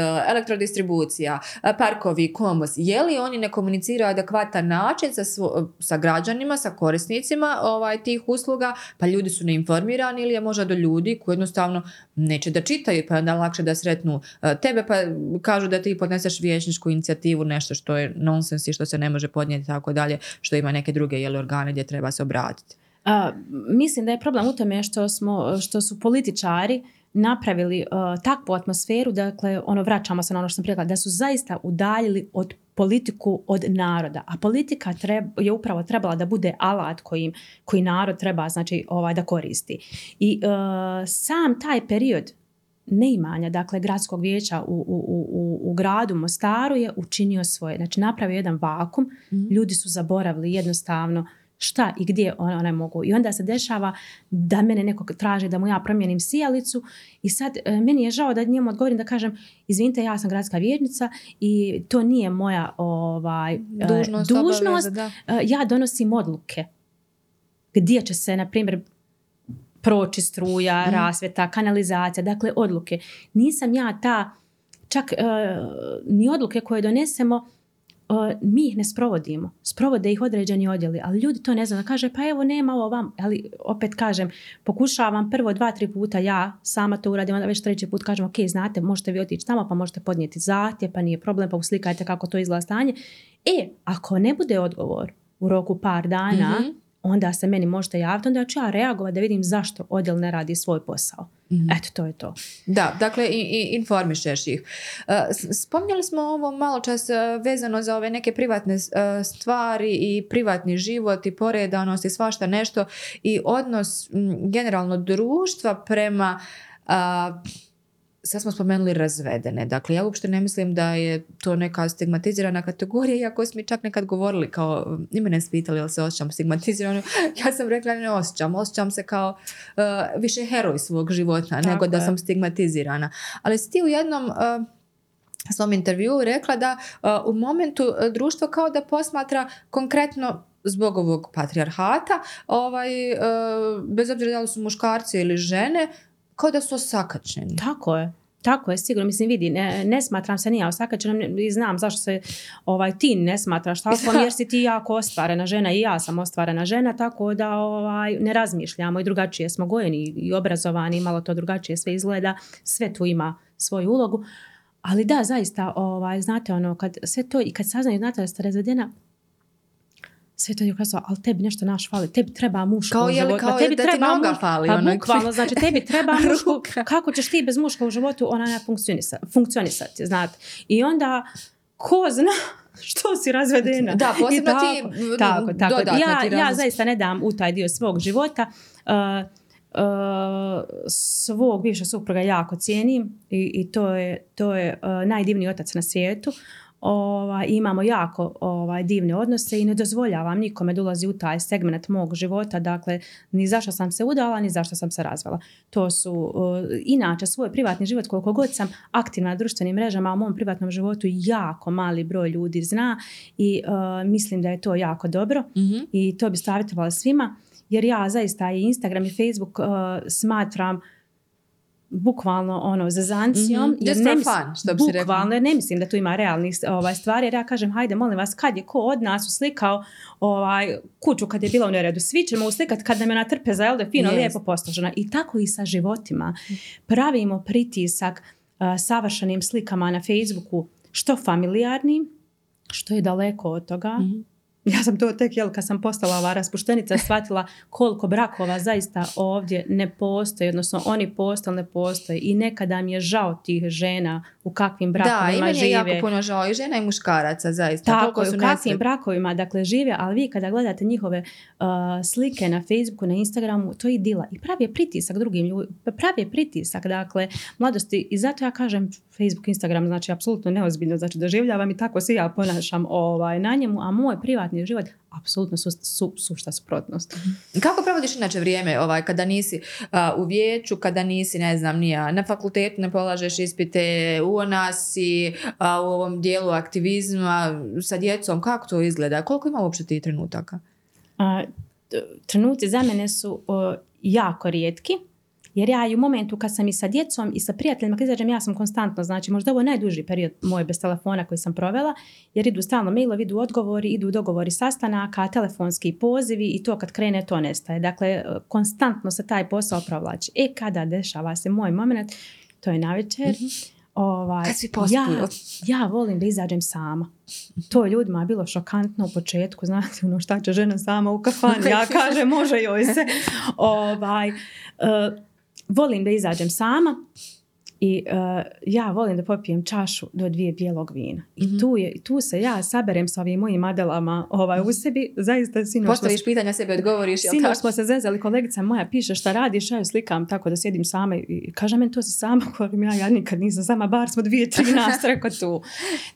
elektrodistribucija, parkovi, komos, je li oni ne komuniciraju adekvatan način sa, svo- sa građanima, sa korisnicima ovaj, tih usluga, pa ljudi su neinformirani ili je možda do ljudi koji jednostavno neće da čitaju, pa je onda lakše da sretnu tebe, pa kažu da ti podneseš vijećničku inicijativu, nešto što je nonsens i što se ne može podnijeti tako dalje, što ima neke druge jeli, organe gdje treba se obratiti. A, mislim da je problem u tome što, smo, što su političari napravili uh, takvu atmosferu, dakle, ono, vraćamo se na ono što sam rekla, da su zaista udaljili od politiku od naroda. A politika treb, je upravo trebala da bude alat kojim, koji narod treba znači, ovaj, da koristi. I uh, sam taj period neimanja, dakle, gradskog vijeća u, u, u, u- gradu Mostaru je učinio svoje. Znači, napravio jedan vakum, ljudi su zaboravili jednostavno šta i gdje one, one mogu. I onda se dešava da mene neko traži da mu ja promijenim sijalicu i sad e, meni je žao da njemu odgovorim da kažem izvinite ja sam gradska vijećnica i to nije moja ovaj, e, Dužnost, dužnost. obaveza, da. E, ja donosim odluke gdje će se na primjer proći struja, Mhm. rasvjeta, kanalizacija, dakle odluke. Nisam ja ta, čak e, ni odluke koje donesemo, mi ih ne sprovodimo. Sprovode ih određeni odjeli, ali ljudi to ne znaju. Kaže, pa evo nema ovo vam, ali opet kažem, pokušavam prvo dva, tri puta ja sama to uradim, onda već treći put kažem, ok, znate, možete vi otići tamo, pa možete podnijeti zahtjev, pa nije problem, pa uslikajte kako to izgleda stanje. E, ako ne bude odgovor u roku par dana, Mhm. Onda se meni možete javiti, onda ću ja reagovati da vidim zašto odjel ne radi svoj posao. Mhm. Eto, to je to. Da, dakle i, i informišeš ih. E, Spominjali smo ovo malo čas e, vezano za ove neke privatne e, stvari i privatni život i poredanost i svašta nešto i odnos m, generalno društva prema a, sad smo spomenuli razvedene. Dakle, ja uopšte ne mislim da je to neka stigmatizirana kategorija, iako smo mi čak nekad govorili kao, i mene spitali jel se osjećam stigmatizirano, ja sam rekla ne osjećam, osjećam se kao uh, više heroj svog života Tako nego da je. sam stigmatizirana. Ali si ti u jednom uh, svom intervjuu rekla da uh, u momentu uh, društvo kao da posmatra konkretno zbog ovog patrijarhata, ovaj, uh, bez obzira da li su muškarci ili žene, kao da su osakačeni. Tako je. Tako je, sigurno. Mislim, vidi, ne, ne smatram se ni ja osakačenom i znam zašto se ovaj, ti ne smatraš tako, jer si ti jako ostvarena žena i ja sam ostvarena žena, tako da ovaj, ne razmišljamo i drugačije smo gojeni i obrazovani, malo to drugačije sve izgleda, sve tu ima svoju ulogu. Ali da, zaista, ovaj, znate ono, kad sve to i kad saznaju, znate da ste razvedena, sve to je ukazao, ali tebi nešto naš fali, tebi treba muško Kao u životu. kao Ma tebi da ti treba noga muš- fali, Pa ono. bukvalno, znači tebi treba muško, kako ćeš ti bez muška u životu ona ne funkcionisa, funkcionisati, znate. I onda, ko zna što si razvedena. Da, posebno tako, ti, Tako, tako. Ja, ti ja zaista ne dam u taj dio svog života. Uh, uh, svog bivšeg supruga jako cijenim i, i to je, to je uh, najdivniji otac na svijetu. Ovaj, imamo jako ovaj, divne odnose i ne dozvoljavam nikome da ulazi u taj segment mog života, dakle ni zašto sam se udala, ni zašto sam se razvela. To su, uh, inače, svoj privatni život, koliko god sam aktivna na društvenim mrežama, u mom privatnom životu jako mali broj ljudi zna i uh, mislim da je to jako dobro Mhm. i to bi savjetovala svima, jer ja zaista i Instagram i Facebook uh, smatram bukvalno ono zazancijom. Mhm. jer ne for mis- fun, što bi. Bukvalno, jer ne mislim da tu ima realnih ovaj, stvari, jer ja kažem, hajde, molim vas, kad je ko od nas uslikao ovaj, kuću kad je bila u neredu, svi ćemo uslikati kad nam je ona trpeza, jel fino, Jest. lijepo poslužena. I tako i sa životima. Pravimo pritisak uh, savršenim slikama na Facebooku, što familijarnim, što je daleko od toga. Mhm. Ja sam to tek, jel, kad sam postala ova raspuštenica, shvatila koliko brakova zaista ovdje ne postoji, odnosno oni postoje, ne postoje. I nekada mi je žao tih žena u kakvim Da, brakovima i meni je žive. jako puno žao i žena i muškaraca, zaista. Tako je, u kakvim brakovima dakle žive, ali vi kada gledate njihove uh, slike na Facebooku, na Instagramu, to je idila i pravi je pritisak drugim ljudima, pravi je pritisak, dakle, mladosti i zato ja kažem Facebook, Instagram, znači apsolutno neozbiljno, znači doživljavam i tako se ja ponašam ovaj, na njemu, a moj privatni život apsolutno su, su, sušta suprotnost. Kako provodiš inače vrijeme ovaj, kada nisi a, u vijeću, kada nisi, ne znam, nija, na fakultetu ne polažeš ispite, u nas si a, u ovom dijelu aktivizma sa djecom, kako to izgleda? Koliko ima uopće tih trenutaka? A, t- trenuci za mene su o, jako rijetki. Jer ja i u momentu kad sam i sa djecom i sa prijateljima, kad izađem, ja sam konstantno, znači možda ovo je najduži period moj bez telefona koji sam provela, jer idu stalno mailovi, idu odgovori, idu dogovori sastanaka, telefonski pozivi i to kad krene to nestaje. Dakle, konstantno se taj posao provlači. E, kada dešava se moj moment, to je navečer, ovaj, Kad pospuju. ja, ja volim da izađem sama. To je ljudima bilo šokantno u početku, znate, ono šta će žena sama u kafani, ja kažem može joj se. Ovaj, uh, volim da izađem sama i uh, ja volim da popijem čašu do dvije bijelog vina. I Mhm. tu, je, tu se ja saberem sa ovim mojim adelama ovaj, u sebi. Zaista sinoć smo Postaviš pitanja sebi, odgovoriš, jel Sinoć smo se zezali, kolegica moja piše šta radiš, ja joj slikam tako da sjedim sama i kaže meni to si sama, govorim ja, ja nikad nisam sama, bar smo dvije, tri nas tu.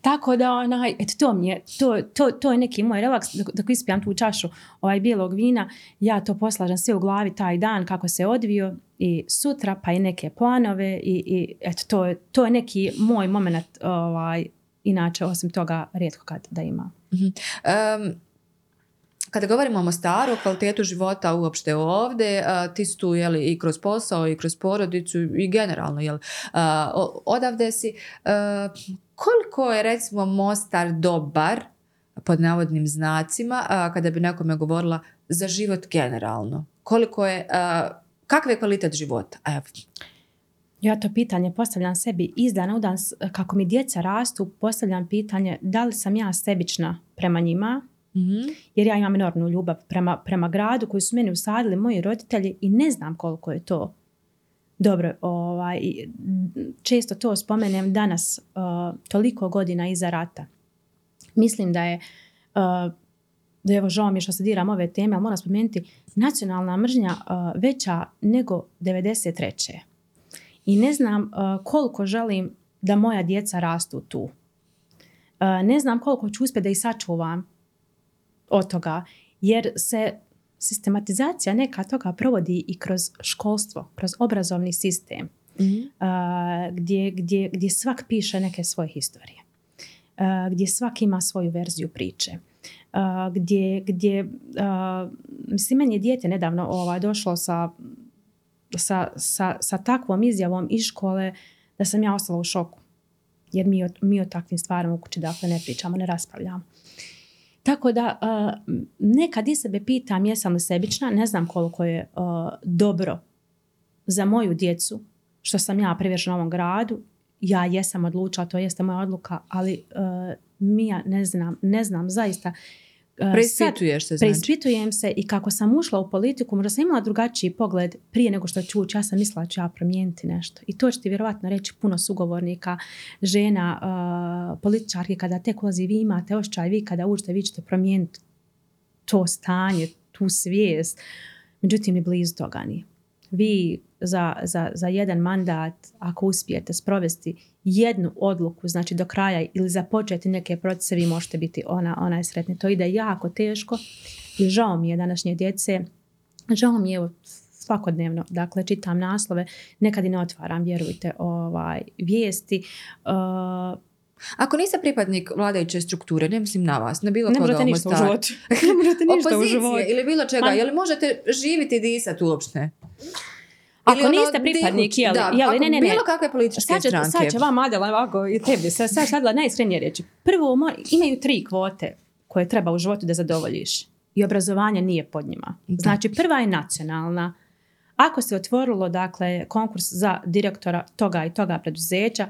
Tako da onaj, eto to mi je, to, to, to je neki moj relaks, dok, dok ispijam tu čašu ovaj bijelog vina, ja to poslažem sve u glavi taj dan kako se odvio i sutra pa i neke planove i, i eto to, je- to je neki moj moment ovaj, inače osim toga rijetko kad da ima. Em, kada govorimo o Mostaru, o kvalitetu života uopšte ovdje, ti si tu jeli, i kroz posao i kroz porodicu i generalno jel, a, o- odavde si. A, koliko je recimo Mostar dobar, pod navodnim znacima, kada bi nekome govorila za život generalno? Koliko je, kakav je kvalitet života? Evo. Ja to pitanje postavljam sebi iz dana u dan, kako mi djeca rastu, postavljam pitanje da li sam ja sebična prema njima, Mhm. jer ja imam enormnu ljubav prema, prema gradu koji su meni usadili moji roditelji i ne znam koliko je to dobro. Ovaj, često to spomenem danas, uh, toliko godina iza rata. Mislim da je uh, da evo žao mi je što se diram ove teme, ali moram spomenuti nacionalna mržnja uh, veća nego 93. I ne znam uh, koliko želim da moja djeca rastu tu. Uh, ne znam koliko ću uspjeti da ih sačuvam od toga, jer se sistematizacija neka toga provodi i kroz školstvo, kroz obrazovni sistem, Mhm. uh, gdje, gdje, gdje svak piše neke svoje historije, uh, gdje svak ima svoju verziju priče, gdje, gdje mislim, meni je dijete nedavno ovaj, došlo sa, sa, sa, sa takvom izjavom iz škole da sam ja ostala u šoku. Jer mi o, mi o takvim stvarima u kući dakle ne pričamo, ne raspravljamo. Tako da uh, nekad i sebe pitam jesam li sebična, ne znam koliko je uh, dobro za moju djecu što sam ja privržena ovom gradu. Ja jesam odlučila, to jeste moja odluka, ali uh, Mija ne znam, ne znam zaista. Uh, Preispituješ se, znači. Preispitujem se i kako sam ušla u politiku, možda sam imala drugačiji pogled prije nego što ću ući. Ja sam mislila da ću ja promijeniti nešto. I to će ti vjerovatno reći puno sugovornika, žena, uh, političarki, kada tek ulazi, vi imate ošćaj, vi kada uđete, vi ćete promijeniti to stanje, tu svijest. Međutim, ni blizu toga nije. vi za, za, za jedan mandat, ako uspijete sprovesti jednu odluku, znači do kraja ili započeti neke procese, vi možete biti ona, ona je sretni. To ide jako teško i žao mi je današnje djece, žao mi je svakodnevno, dakle čitam naslove, nekad i ne otvaram, vjerujte, ovaj, vijesti. Uh, Ako niste pripadnik vladajuće strukture, ne mislim na vas, na bilo ne koga u ništa u životu. ne možete ništa u Opozicije životu. ili bilo čega, Ma- je li možete živjeti i disati uopšte? Ako ono niste pripadnik, jeli, da, ako ne, ne, ne. bilo kakve političke Sad će, stranke. sad će vam Adela ovako i tebi, sad, sad sadila najiskrenije reći. Prvo, imaju tri kvote koje treba u životu da zadovoljiš. I obrazovanje nije pod njima. Znači, prva je nacionalna. Ako se otvorilo, dakle, konkurs za direktora toga i toga preduzeća,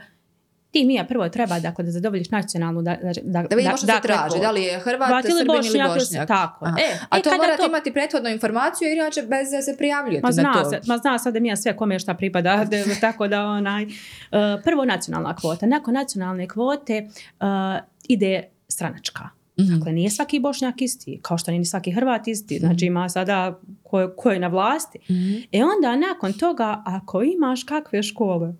ti Mija prvo treba dakle, da zadovoljiš nacionalnu da, da, da, Da što se dakle, traži, da li je Hrvat, Srbin ili Bošnjak, tako. Aha. E, A e, to morate to- imati prethodnu informaciju jer inače bez da se prijavljujete Ma na zna, to. se, ma zna sad da mi ja sve kome šta pripada, da- tako da onaj, uh, prvo nacionalna kvota. Nakon nacionalne kvote uh, ide stranačka. Mhm. Dakle, nije svaki bošnjak isti, kao što nije ni svaki Hrvat isti. Znači ima sada ko, ko je na vlasti. Mhm. E onda nakon toga, ako imaš kakve škole,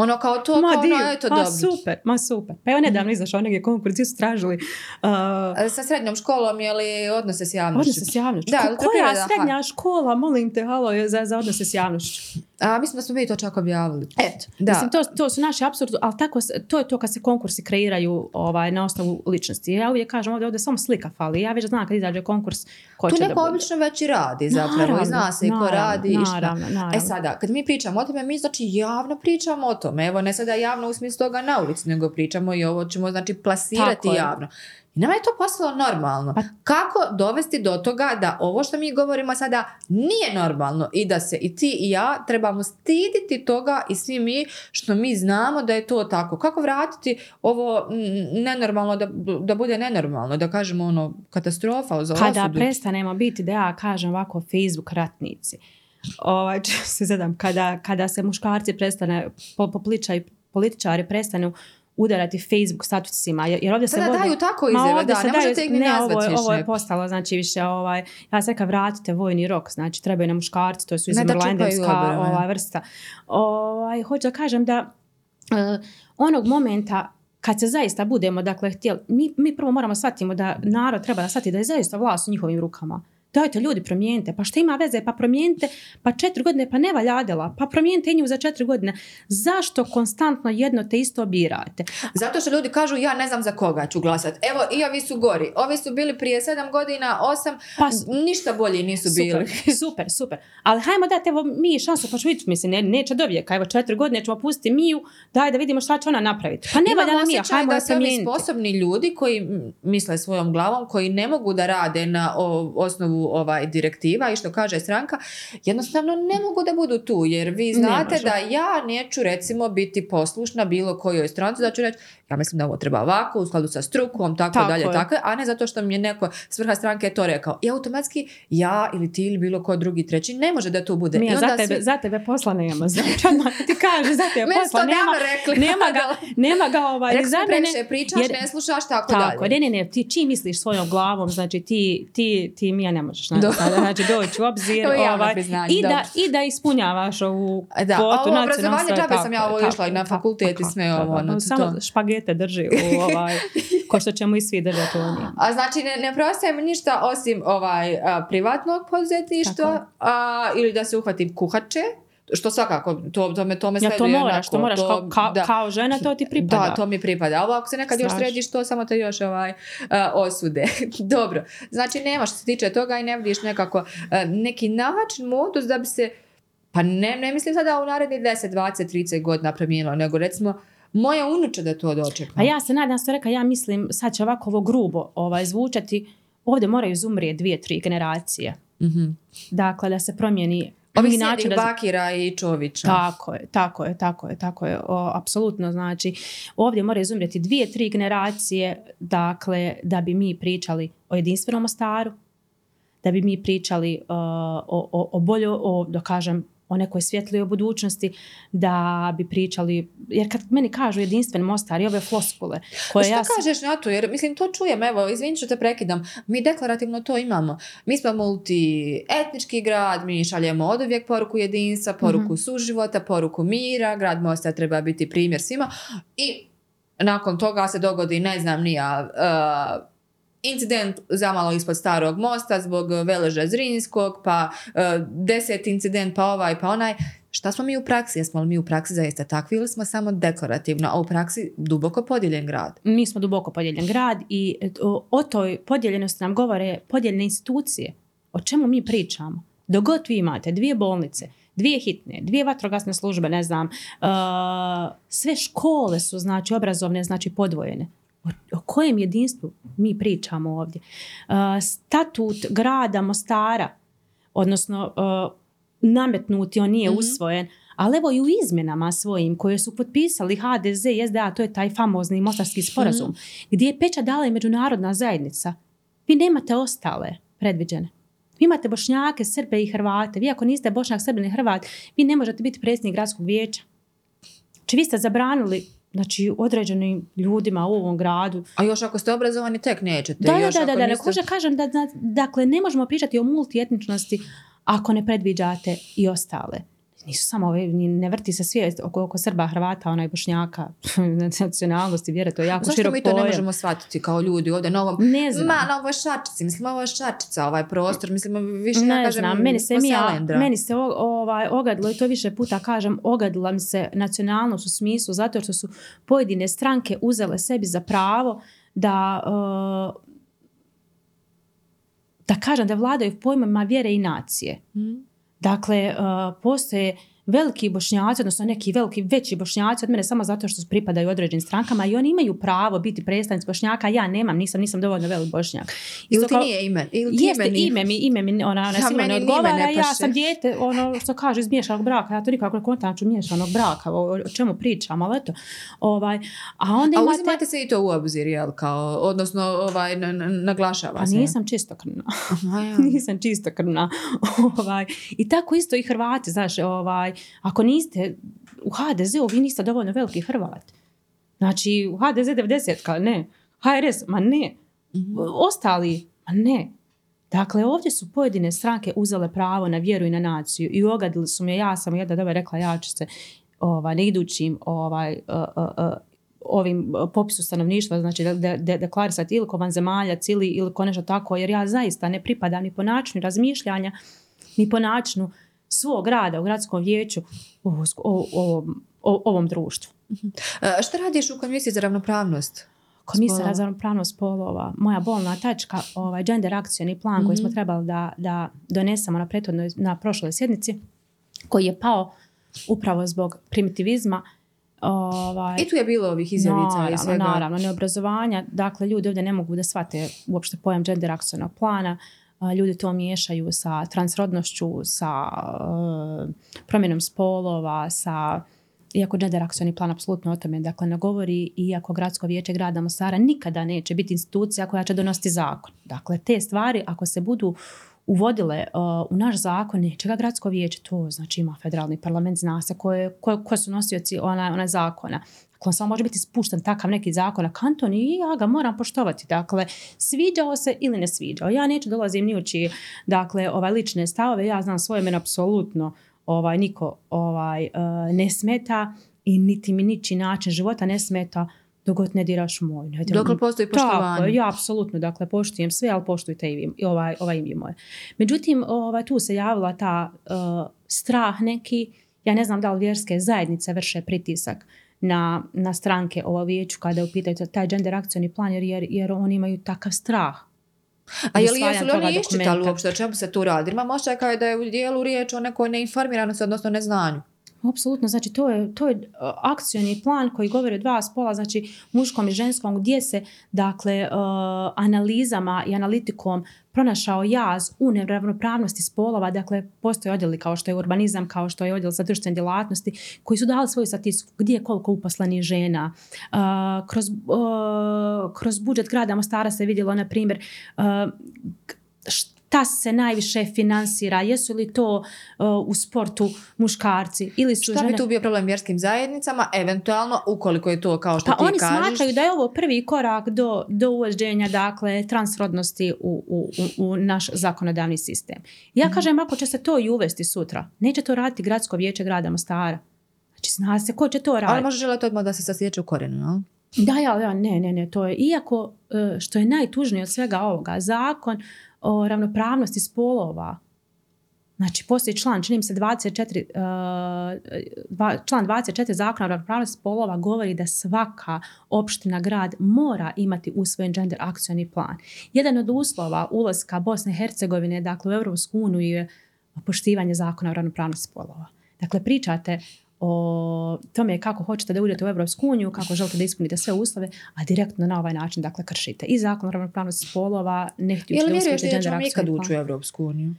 Ono kao to, ma kao div, ono, eto ma super, ma super. Pa evo nedavno izašao neki konkurs, gdje su tražili uh, A Sa srednjom školom je li odnose s javnošću? odnose s javnošću. Da, koja srednja škola, molim te, halo, za, za odnose s javnošću? A mislim da smo mi to čak objavili. Eto, Da. mislim, to, to su naši apsurdi, ali tako, to je to kad se konkursi kreiraju ovaj, na osnovu ličnosti. Ja uvijek kažem ovdje, ovdje samo slika fali. Ja već znam kad izađe konkurs ko Tu će da neko bude. obično već i radi zapravo Naravno, i zna se i ko naravno, radi i šta. naravno, naravno. E sada, kad mi pričamo o tome, mi znači javno pričamo o tome. Evo, ne sada javno u smislu toga na ulici, nego pričamo i ovo ćemo znači plasirati Tako je. I nama je to postalo normalno. Pa- Kako dovesti do toga da ovo što mi govorimo sada nije normalno i da se i ti i ja trebamo stiditi toga i svi mi što mi znamo da je to tako. Kako vratiti ovo nenormalno da, da bude nenormalno, da kažemo ono katastrofa za Kada osudu. prestanemo biti, da ja kažem ovako, Facebook ratnici. Ovaj, se zadam, kada, kada se muškarci prestane, po, popličaj, političari prestanu udarati Facebook statusima, jer, ovdje se Sada vodi... daju tako izjave, da, se ne daju- možete ih ni ne, ovo, je- ovo je postalo, znači više, ovaj, ja sam rekla vratite vojni rok, znači trebaju nam muškarci, to su obrve. ovaj, vrsta. Ovaj, hoću da kažem da eh, onog momenta kad se zaista budemo, dakle, htjeli, mi, mi prvo moramo shvatimo da narod treba da shvati da je zaista vlast u njihovim rukama. Dajte ljudi promijenite, pa šta ima veze, pa promijenite, pa četiri godine, pa ne valja Adela, pa promijenite nju za četiri godine. Zašto konstantno jedno te isto birate? Zato što ljudi kažu ja ne znam za koga ću glasati. Evo i ovi su gori. Ovi su bili prije sedam godina, osam, Pa ništa bolji nisu bili. Super, super, super. Ali hajmo dati evo mi šansu, pa ću vidjeti, mislim, ne, neće do vijeka, evo četiri godine ćemo pustiti Miju, daj da vidimo šta će ona napraviti. Pa ne valja Mija, hajmo da se ovi promijeniti. sposobni ljudi koji misle svojom glavom, koji ne mogu da rade na o, osnovu ovaj direktiva i što kaže stranka, jednostavno ne mogu da budu tu, jer vi znate da ja neću recimo biti poslušna bilo kojoj stranci, da ću reći ja mislim da ovo treba ovako, u skladu sa strukom, tako, Tako dalje, je. tako, a ne zato što mi je neko s vrha stranke to rekao. I automatski ja ili ti ili bilo ko drugi treći ne može da tu bude. I Mija, onda za tebe, svi- za tebe posla nema, znači odmah ti kaže, za tebe posla to nema, rekli. nema ga, nema ga ovaj, Rekli previše pričaš, jer- ne slušaš, tako, Tako, dalje. ne, ne, ne, ti čim misliš svojom glavom, znači ti, ti, ti Mija ne možeš, znači, Do- znači doći u obzir ovaj, i, da, i da ispunjavaš ovu Da, a kvotu ovo obrazovanje, džabe sam ja ovo išla i na fakultet i sve ovo, ono, to- Samo to. špagete drži u ovaj, ko što ćemo i svi držati u njima. A znači ne, ne preostaje mi ništa osim ovaj a, privatnog poduzetništva a, ili da se uhvatim kuhače, što svakako to, to me, to me Ja to moraš, to onako, moraš kao, kao, da. kao žena, to ti pripada. Da, to mi pripada. Ovo ako se nekad još Strašno. središ, to samo te još ovaj, a, osude. Dobro. Znači nemaš što se tiče toga i ne vidiš nekako a, neki način, modus da bi se, pa ne, ne mislim sada u narednih 10, 20, 30 godina promijenilo, nego recimo moja unuča da to dočeka. Pa ja se nadam, što rekla, ja mislim, sad će ovako ovo grubo ovaj, zvučati, ovdje moraju izumrije dvije, tri generacije. Mhm. Dakle, da se promijeni Ovih način Bakira i Čovića. Tako je, tako je, tako je, tako je, o, apsolutno, znači, ovdje mora izumrijeti dvije, tri generacije, dakle, da bi mi pričali o jedinstvenom Mostaru, da bi mi pričali uh, o, o, o boljo, o, da kažem, o nekoj svjetlijoj budućnosti, da bi pričali, jer kad meni kažu jedinstven Mostar i ove floskule koje Šta ja... sam- kažeš na to? Jer, mislim, to čujem, evo, izvini što te prekidam. Mi deklarativno to imamo. Mi smo multietnički grad, mi šaljemo od uvijek poruku jedinstva, poruku suživota, poruku mira, grad Mostar treba biti primjer svima i nakon toga se dogodi, ne znam, nija, uh, incident zamalo ispod starog mosta zbog veleža Zrinskog, pa uh, deset incident, pa ovaj, pa onaj. Šta smo mi u praksi? Jesmo li mi u praksi zaista takvi ili smo samo dekorativno, a u praksi duboko podijeljen grad? mi smo duboko podijeljen grad i e, o, toj podijeljenosti nam govore podijeljene institucije. O čemu mi pričamo? Dok god vi imate dvije bolnice, dvije hitne, dvije vatrogasne službe, ne znam, uh, sve škole su znači obrazovne, znači podvojene. O, kojem jedinstvu mi pričamo ovdje? Uh, statut grada Mostara, odnosno uh, nametnuti, on nije Mhm. usvojen, ali evo i u izmjenama svojim koje su potpisali HDZ i SDA, to je taj famozni mostarski sporazum, gdje je pečat dala i međunarodna zajednica. Vi nemate ostale predviđene. Vi imate bošnjake, srbe i hrvate. Vi ako niste bošnjak, srbin i hrvat, vi ne možete biti predsjednik gradskog vijeća. Znači vi ste zabranili znači, određenim ljudima u ovom gradu. A još ako ste obrazovani, tek nećete. Da, da, još da, ako da, da, niste- hoće kažem da, da, dakle, ne možemo pričati o multietničnosti ako ne predviđate i ostale. Nisu samo ove, ne vrti se svijest oko, oko Srba, Hrvata, onaj Bošnjaka, nacionalnosti, vjere, to je jako Zašto širok mi to ne pojam. možemo shvatiti kao ljudi ovdje na ovom... Ne znam. Ma, na ovoj šačici, mislim, ovo je šačica, ovaj prostor, mislim, više ja ne kažem znam, meni se, mi, meni se o- ovaj, ogadilo i to više puta kažem, ogadila mi se nacionalnost u smislu zato što su pojedine stranke uzele sebi za pravo da uh, da kažem da vladaju pojmama vjere i nacije. Mhm. Dakle, uh, postoje veliki bošnjaci, odnosno neki veliki, veći bošnjaci od mene samo zato što pripadaju određenim strankama i oni imaju pravo biti predstavnici bošnjaka, a ja nemam, nisam, nisam dovoljno velik bošnjak. Ili ti nije ime? Ili ti Jeste, ime mi, ime mi, ona, ona Ja, sigurno ne odgovara, ne ja sam dijete, ono što kaže iz miješanog braka, ja to nikako ne kontam ću miješanog braka, o, o čemu pričam, ali eto, ovaj, a onda A imate, uzimate se i to u obzir, jel, kao, odnosno, ovaj, naglašava a se. nisam čistokrvna, A ja. nisam čistokrvna, ovaj, i tako isto i Hrvati, znaš, ovaj, ako niste u HDZ-u, vi niste dovoljno veliki Hrvat, znači u HDZ 90 ka ne, HRS, ma ne, Mhm. ostali, ma ne. Dakle, ovdje su pojedine stranke uzele pravo na vjeru i na naciju i ogadili su me, ja sam jedna doba rekla, ja ću se ovaj, na idućim ovaj, uh, uh, uh, ovim popisu stanovništva, znači de, de, de- deklarisati ili ko vanzemaljac ili, ili ko nešto tako, jer ja zaista ne pripadam ni po načinu razmišljanja, ni po načinu svog rada u gradskom vijeću u o, o, ovom- o- ovom društvu. E, šta radiš u komisiji za ravnopravnost? Komisija za ravnopravnost spolova, moja bolna tačka, ovaj gender akcioni plan koji smo Mhm. trebali da, da donesemo na prethodnoj, na prošloj sjednici, koji je pao upravo zbog primitivizma. Ovaj, I tu je bilo ovih izjavica i naravno, svega. naravno, neobrazovanja. Dakle, ljudi ovdje ne mogu da shvate uopšte pojam gender akcionog plana. Ljudi to miješaju sa transrodnošću, sa uh, promjenom spolova, sa iako gender akcioni plan apsolutno o tome dakle ne govori, iako gradsko vijeće grada Mostara nikada neće biti institucija koja će donositi zakon. Dakle, te stvari ako se budu uvodile uh, u naš zakon, neće ga gradsko vijeće, to znači ima federalni parlament, zna se koje, koje, koje su nosioci ona, ona zakona. On samo može biti spušten takav neki zakon, a kanton i ja ga moram poštovati. Dakle, sviđao se ili ne sviđao. Ja neću dolazim ni u čije, dakle, ovaj, lične stavove, ja znam svoje mene apsolutno ovaj, niko ovaj, uh, ne smeta i niti mi niči način života ne smeta dok god ne diraš moj. Ne diram- Dok postoji tako, poštovanje. ja apsolutno, dakle, poštujem sve, ali poštujte i vi, i ovaj, ovaj im je moje. Međutim, ovaj, tu se javila ta uh, strah neki, ja ne znam da li vjerske zajednice vrše pritisak na, na stranke ovo vijeću kada je u pitanju taj gender akcioni plan, jer, jer, jer oni imaju takav strah. A je li jesu li oni iščitali uopšte o čemu se tu radi? Imam osjećaj kao da je u dijelu riječ o nekoj neinformiranosti, odnosno neznanju. Apsolutno, znači to je, to je uh, akcioni plan koji govori o dva spola, znači muškom i ženskom, gdje se dakle uh, analizama i analitikom pronašao jaz u neravnopravnosti spolova, dakle postoje odjeli kao što je urbanizam, kao što je odjel za društvene djelatnosti, koji su dali svoju statistiku gdje je koliko uposlenih žena. Uh, kroz, kroz budžet grada Mostara se vidjelo, na primjer, ta se najviše finansira, jesu li to uh, u sportu muškarci ili su Šta žene... bi tu bio problem vjerskim zajednicama? Eventualno, ukoliko je to kao što Pa ti oni kažeš. smatraju da je ovo prvi korak do, do uvođenja dakle, transrodnosti u, u, u, u naš zakonodavni sistem. Ja Mhm. kažem, ako će se to i uvesti sutra, neće to raditi gradsko vijeće grada Mostara. Znači, zna se ko će to raditi. Ali može želiti odmah da se sasjeće u korijenu, jel? Da, ja, ja, ne, ne, ne, to je, iako e, što je najtužnije od svega ovoga, zakon o ravnopravnosti spolova, znači postoji član, čini mi se 24, e, dva- član 24 zakona o ravnopravnosti spolova govori da svaka opština, grad mora imati usvojen gender akcioni plan. Jedan od uslova ulaska Bosne i Hercegovine, dakle u Europsku uniju je poštivanje zakona o ravnopravnosti spolova. Dakle, pričate o tome kako hoćete da uđete u Europsku uniju, kako želite da ispunite sve uslove, a direktno na ovaj način dakle kršite i zakon o ravnopravnosti spolova, ne Jel da vjeruješ usvojite da ćemo gender ikad ući u plan. Europsku uniju?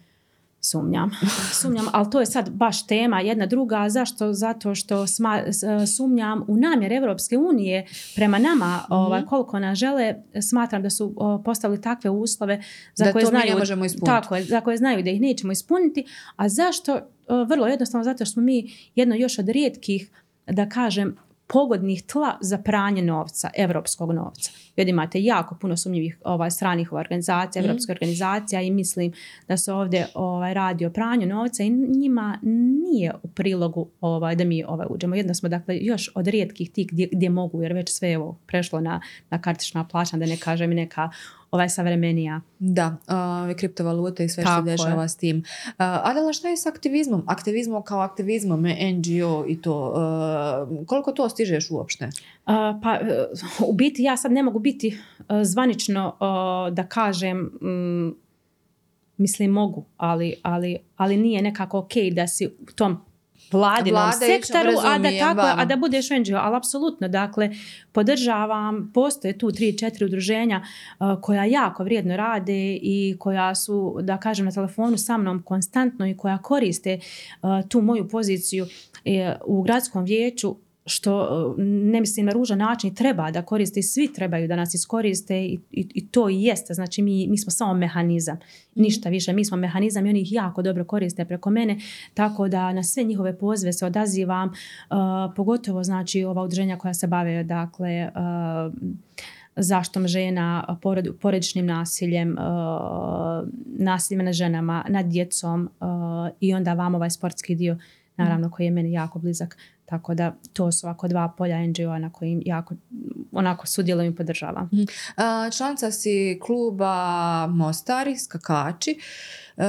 Sumnjam. Sumnjam, ali to je sad baš tema jedna druga. Zašto? Zato što sma, s- sumnjam u namjer Evropske unije prema nama, ovaj, koliko nas žele, smatram da su postavili takve uslove za Da koje to mi ne znaju, možemo ispuniti. Tako za koje znaju da ih nećemo ispuniti. A zašto? Vrlo jednostavno zato što smo mi jedno još od rijetkih, da kažem, pogodnih tla za pranje novca, evropskog novca. Jer imate jako puno sumnjivih ovaj, stranih organizacija, Mhm. evropskih organizacija i mislim da se ovdje ovaj, radi o pranju novca i njima nije u prilogu ovaj, da mi ovaj, uđemo. Jedno smo dakle još od rijetkih tih gdje, gdje mogu, jer već sve je prešlo na, na kartična plaćanja, da ne kažem i neka ovaj savremenija. Da, ove kriptovalute i sve što je. dešava s tim. Uh, Adela, šta je s aktivizmom? Aktivizmom kao aktivizmom, NGO i to. uh, koliko to stižeš uopšte? Pa e, u biti ja sad ne mogu biti e, zvanično da kažem mm, mislim mogu, ali, ali, ali nije nekako ok da si u tom vladinom Vladajućem, sektoru, a da, tako, a da. budeš NGO, ali apsolutno, dakle, podržavam, postoje tu tri, četiri udruženja uh, koja jako vrijedno rade i koja su, da kažem, na telefonu sa mnom konstantno i koja koriste uh, tu moju poziciju e, u gradskom vijeću što uh, ne mislim na ružan način treba da koriste i svi trebaju da nas iskoriste i, i, i to i jeste. Znači mi, mi smo samo mehanizam, ništa više. Mi smo mehanizam i oni ih jako dobro koriste preko mene, tako da na sve njihove pozive se odazivam, uh, pogotovo znači ova udruženja koja se bave dakle uh, zaštom žena, porod, porodičnim nasiljem, uh, nasiljem nad ženama, nad djecom i onda vam ovaj sportski dio naravno koji je meni jako blizak. Tako da to su ovako dva polja NGO-a na kojim jako onako sudjelujem i podržavam. Uh, članica si kluba Mostari, skakači. Uh,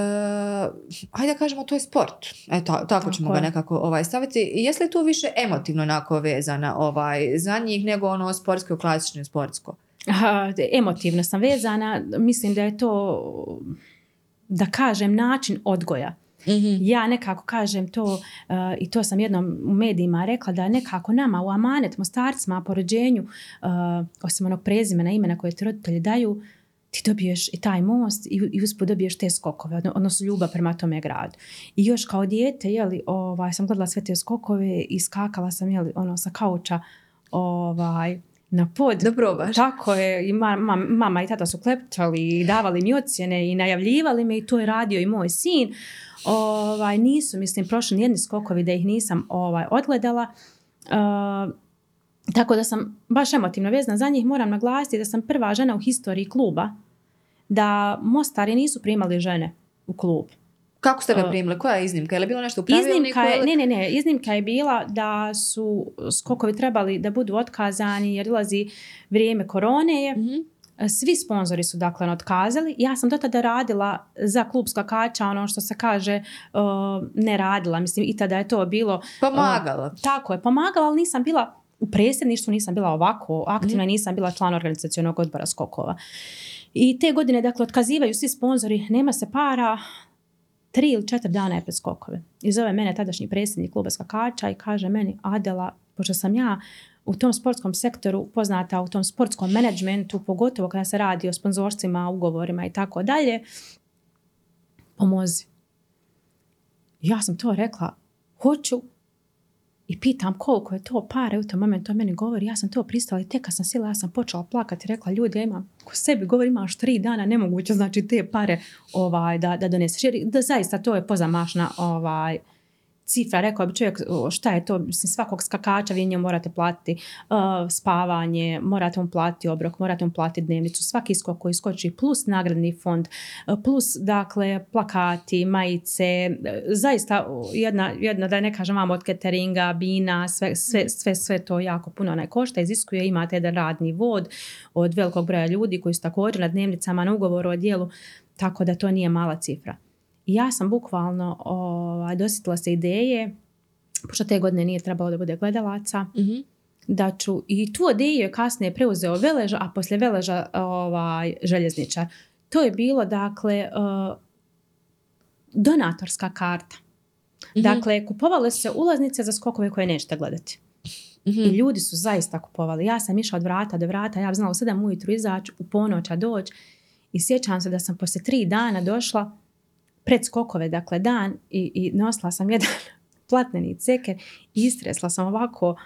hajde da kažemo, to je sport. Eto, tako, Tako ćemo ga nekako ovaj, staviti. Jesi li tu više emotivno onako vezana ovaj, za njih nego ono sportsko, klasično sportsko? Emotivno sam vezana. Mislim da je to, da kažem, način odgoja. Ja nekako kažem to uh, i to sam jednom u medijima rekla da nekako nama u amanet mostarcima po rođenju, uh, osim onog prezimena imena koje ti roditelji daju, ti dobiješ i taj most i, i usput dobiješ te skokove, odno- odnosno ljubav prema tome gradu. I još kao dijete, jeli, ovaj, sam gledala sve te skokove i skakala sam jeli, ono, sa kauča ovaj, na pod. Da probaš. Tako je, i ma, ma- mama i tata su klepčali i davali mi ocjene i najavljivali me i to je radio i moj sin. Ovaj, nisu, mislim, prošli nijedni skokovi da ih nisam ovaj, odgledala. Uh, tako da sam baš emotivno vezana za njih. Moram naglasiti da sam prva žena u historiji kluba da Mostari nisu primali žene u klub. Kako ste me Uh, primili? Koja je iznimka? Je li bilo nešto u? Iznimka je, ne, ne, ne, iznimka je bila da su skokovi trebali da budu otkazani jer dolazi vrijeme korone je. Mhm. Svi sponzori su dakle otkazali. Ja sam do tada radila za klub skakača, ono što se kaže uh, ne radila. Mislim i tada je to bilo Pomagala. tako je, pomagala, ali nisam bila u predsjedništvu, nisam bila ovako aktivna, nisam bila član organizacionog odbora skokova. I te godine, dakle, otkazivaju svi sponzori, nema se para, tri ili četiri dana je pred skokove. I zove mene tadašnji predsjednik kluba skakača i kaže meni, Adela, pošto sam ja u tom sportskom sektoru poznata u tom sportskom menadžmentu, pogotovo kada se radi o sponzorstvima, ugovorima i tako dalje, pomozi. Ja sam to rekla, hoću I pitam koliko je to pare u tom momentu on meni govori, ja sam to pristala i tek kad sam sila, ja sam počela plakati rekla ljudi, ja imam, ko sebi govori imaš tri dana, nemoguće znači te pare ovaj, da, da doneseš. Jer da zaista to je pozamašna ovaj, cifra, rekao bi čovjek šta je to, mislim svakog skakača vi njemu morate platiti uh, spavanje, morate mu platiti obrok, morate mu platiti dnevnicu, svaki skok koji skoči plus nagradni fond, uh, plus dakle plakati, majice, uh, zaista uh, jedna, jedna da ne kažem vam od cateringa, bina, sve, sve, sve, sve to jako puno ne košta, iziskuje, imate jedan radni vod od velikog broja ljudi koji su također na dnevnicama na ugovoru o dijelu, tako da to nije mala cifra. Ja sam bukvalno ovaj, dosjetila se ideje, pošto te godine nije trebalo da bude gledalaca, Mhm. da ću, i tu ideju je kasnije preuzeo Veleža, a poslije Veleža ovaj, željezničar. To je bilo, dakle, uh, donatorska karta. Mhm. Dakle, kupovale su se ulaznice za skokove koje nećete gledati. Mhm. I ljudi su zaista kupovali. Ja sam išla od vrata do vrata, ja bi znala u 7 ujutru izaći, u ponoća doći. I sjećam se da sam poslije tri dana došla pred skokove, dakle dan, i, i nosila sam jedan platneni ceker i istresla sam ovako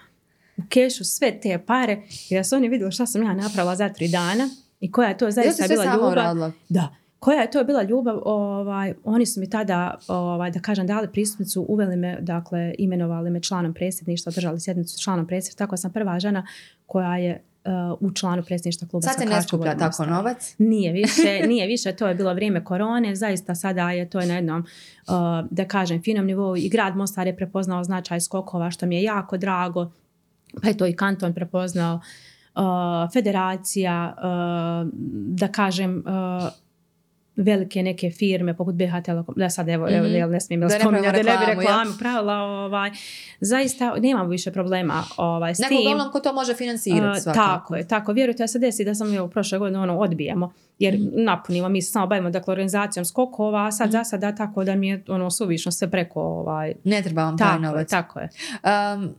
u kešu sve te pare i da su oni vidjeli šta sam ja napravila za tri dana i koja je to zaista bila ljubav. Da. Koja je to bila ljubav, ovaj, oni su mi tada, ovaj, da kažem, dali pristupnicu, uveli me, dakle, imenovali me članom predsjedništva, držali sjednicu članom predsjedništva, tako sam prva žena koja je u članu predsjedništva kluba Sad se ne skuplja tako novac. Nije više, nije više, to je bilo vrijeme korone, zaista sada je to na jednom, uh, da kažem, finom nivou i grad Mostar je prepoznao značaj skokova, što mi je jako drago, pa je to i kanton prepoznao, uh, federacija, uh, da kažem, uh, velike neke firme poput BH Telekom, da sad evo, evo Mhm. ne smijem Da da spominjati, da ne bi reklamu, reklamu pravila, ovaj, zaista nemamo više problema ovaj, s Neko tim. uglavnom ko to može financirati svakako. tako je, tako. Vjerujte da se desi da sam evo prošle godine ono odbijemo jer Mhm. napunimo, mi se samo bavimo dakle organizacijom skokova, a sad Mhm. za sada tako da mi je ono suvišno sve preko ovaj, Ne treba vam taj tako je, novac. tako je. Um,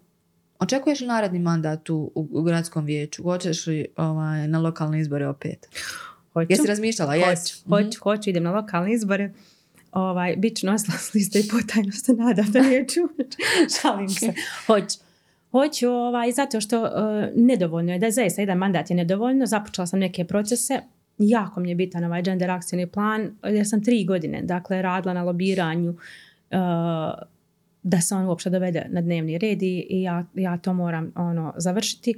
očekuješ li naredni mandat u, u, u gradskom vijeću? Hoćeš li ovaj, na lokalne izbore opet? Hoću, Jesi razmišljala? hoću, Jesi? hoću, hoću, idem na lokalne izbore. Ovaj, bit ću nosila s liste i potajno se nadam da neću. Šalim se. Hoću. Hoću ovaj, zato što uh, nedovoljno je, da je zaista jedan mandat je nedovoljno, započela sam neke procese, jako mi je bitan ovaj gender akcijni plan, jer sam tri godine dakle, radila na lobiranju uh, da se on uopšte dovede na dnevni red i ja, ja to moram ono završiti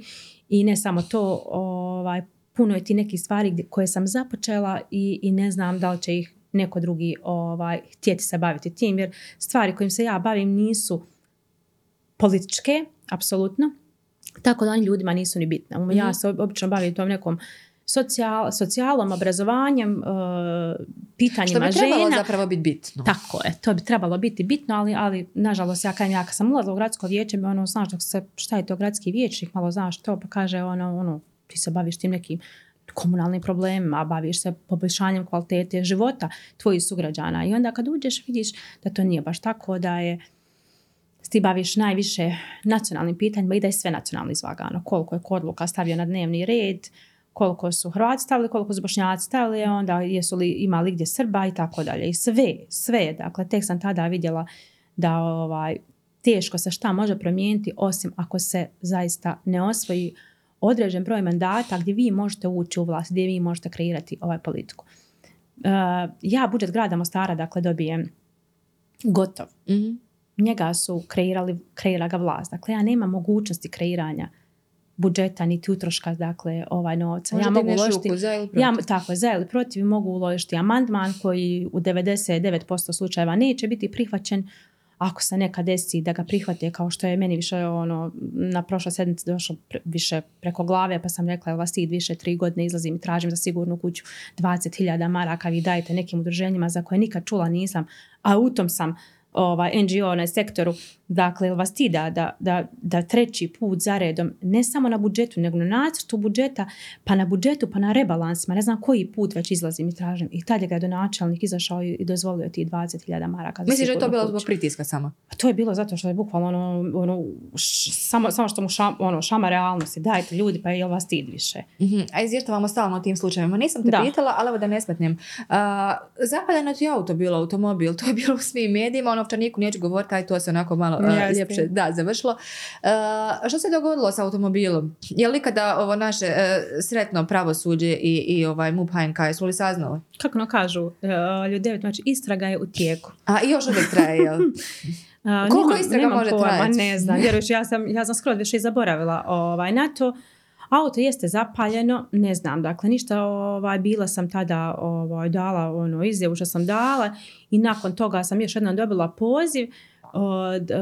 i ne samo to ovaj puno je ti nekih stvari koje sam započela i, i ne znam da li će ih neko drugi ovaj htjeti se baviti tim jer stvari kojim se ja bavim nisu političke apsolutno tako da oni ljudima nisu ni bitne. Um, Ja Mhm. se ob- obično bavim tom nekom socijal, socijalom, obrazovanjem, uh, pitanjima Što bi trebalo žena. zapravo biti bitno. Tako je, to bi trebalo biti bitno, ali, ali nažalost ja kažem, ja kad sam ulazila u gradsko vijeće, mi ono, znaš, dok se, šta je to gradski vijećnik, malo znaš to, pa kaže ono, ono, ti se baviš tim nekim komunalnim problemima, baviš se poboljšanjem kvalitete života tvojih sugrađana i onda kad uđeš vidiš da to nije baš tako, da je ti baviš najviše nacionalnim pitanjima i da je sve nacionalno izvagano. Koliko je odluka stavio na dnevni red, koliko su Hrvati stavili, koliko su Bošnjaci stavili, onda jesu li imali gdje Srba i tako dalje. I sve, sve, dakle, tek sam tada vidjela da ovaj, teško se šta može promijeniti osim ako se zaista ne osvoji određen broj mandata gdje vi možete ući u vlast, gdje vi možete kreirati ovaj politiku. Uh, ja budžet grada Mostara, dakle, dobijem gotov Mhm. njega su kreirali, kreira ga vlast. Dakle, ja nemam mogućnosti kreiranja budžeta niti utroška, dakle, ovaj novca. Možda ja mogu uložiti, ruku za ili protiv. ja, tako, za ili protiv mogu uložiti amandman koji u 99% slučajeva neće biti prihvaćen ako se neka desi da ga prihvate kao što je meni više ono na prošloj sedmici došlo pre- više preko glave pa sam rekla jel vas više tri godine izlazim i tražim za sigurnu kuću 20.000 maraka vi dajete nekim udruženjima za koje nikad čula nisam a u tom sam ovaj, NGO na sektoru, dakle, vas stid da, da, da, da treći put za redom, ne samo na budžetu, nego na nacrtu budžeta, pa na budžetu, pa na rebalansima, ne znam koji put već izlazim i tražim. I tad je ga donačelnik izašao i, dozvolio ti 20.000 maraka. Misliš da je to bilo zbog pritiska samo? A to je bilo zato što je bukvalno ono, ono š- samo, samo što mu šam, ono, šama realnosti. Dajte ljudi, pa jel vas stid više. Mhm, A izvještavamo stalno o tim slučajevima. Nisam te Da. pitala, ali evo da ne smetnem. Uh, zapaljeno ti je auto bilo, automobil, to je bilo u svim medijima, ono novčaniku neću govoriti, aj to se onako malo uh, ljepše da, završilo. Uh, što se dogodilo sa automobilom? Je li ikada ovo naše uh, sretno pravosuđe i, i ovaj MUP HNK, jesu li saznali? Kako no kažu uh, ljudi, znači istraga je u tijeku. A i još uvijek traje, jel? Koliko istraga može trajati? Ne znam, vjeruješ, ja sam, ja sam skoro više i zaboravila ovaj, na to. Auto jeste zapaljeno, ne znam, dakle ništa, ovaj, bila sam tada ovaj, dala ono, izjavu što sam dala i nakon toga sam još jednom dobila poziv od, eh,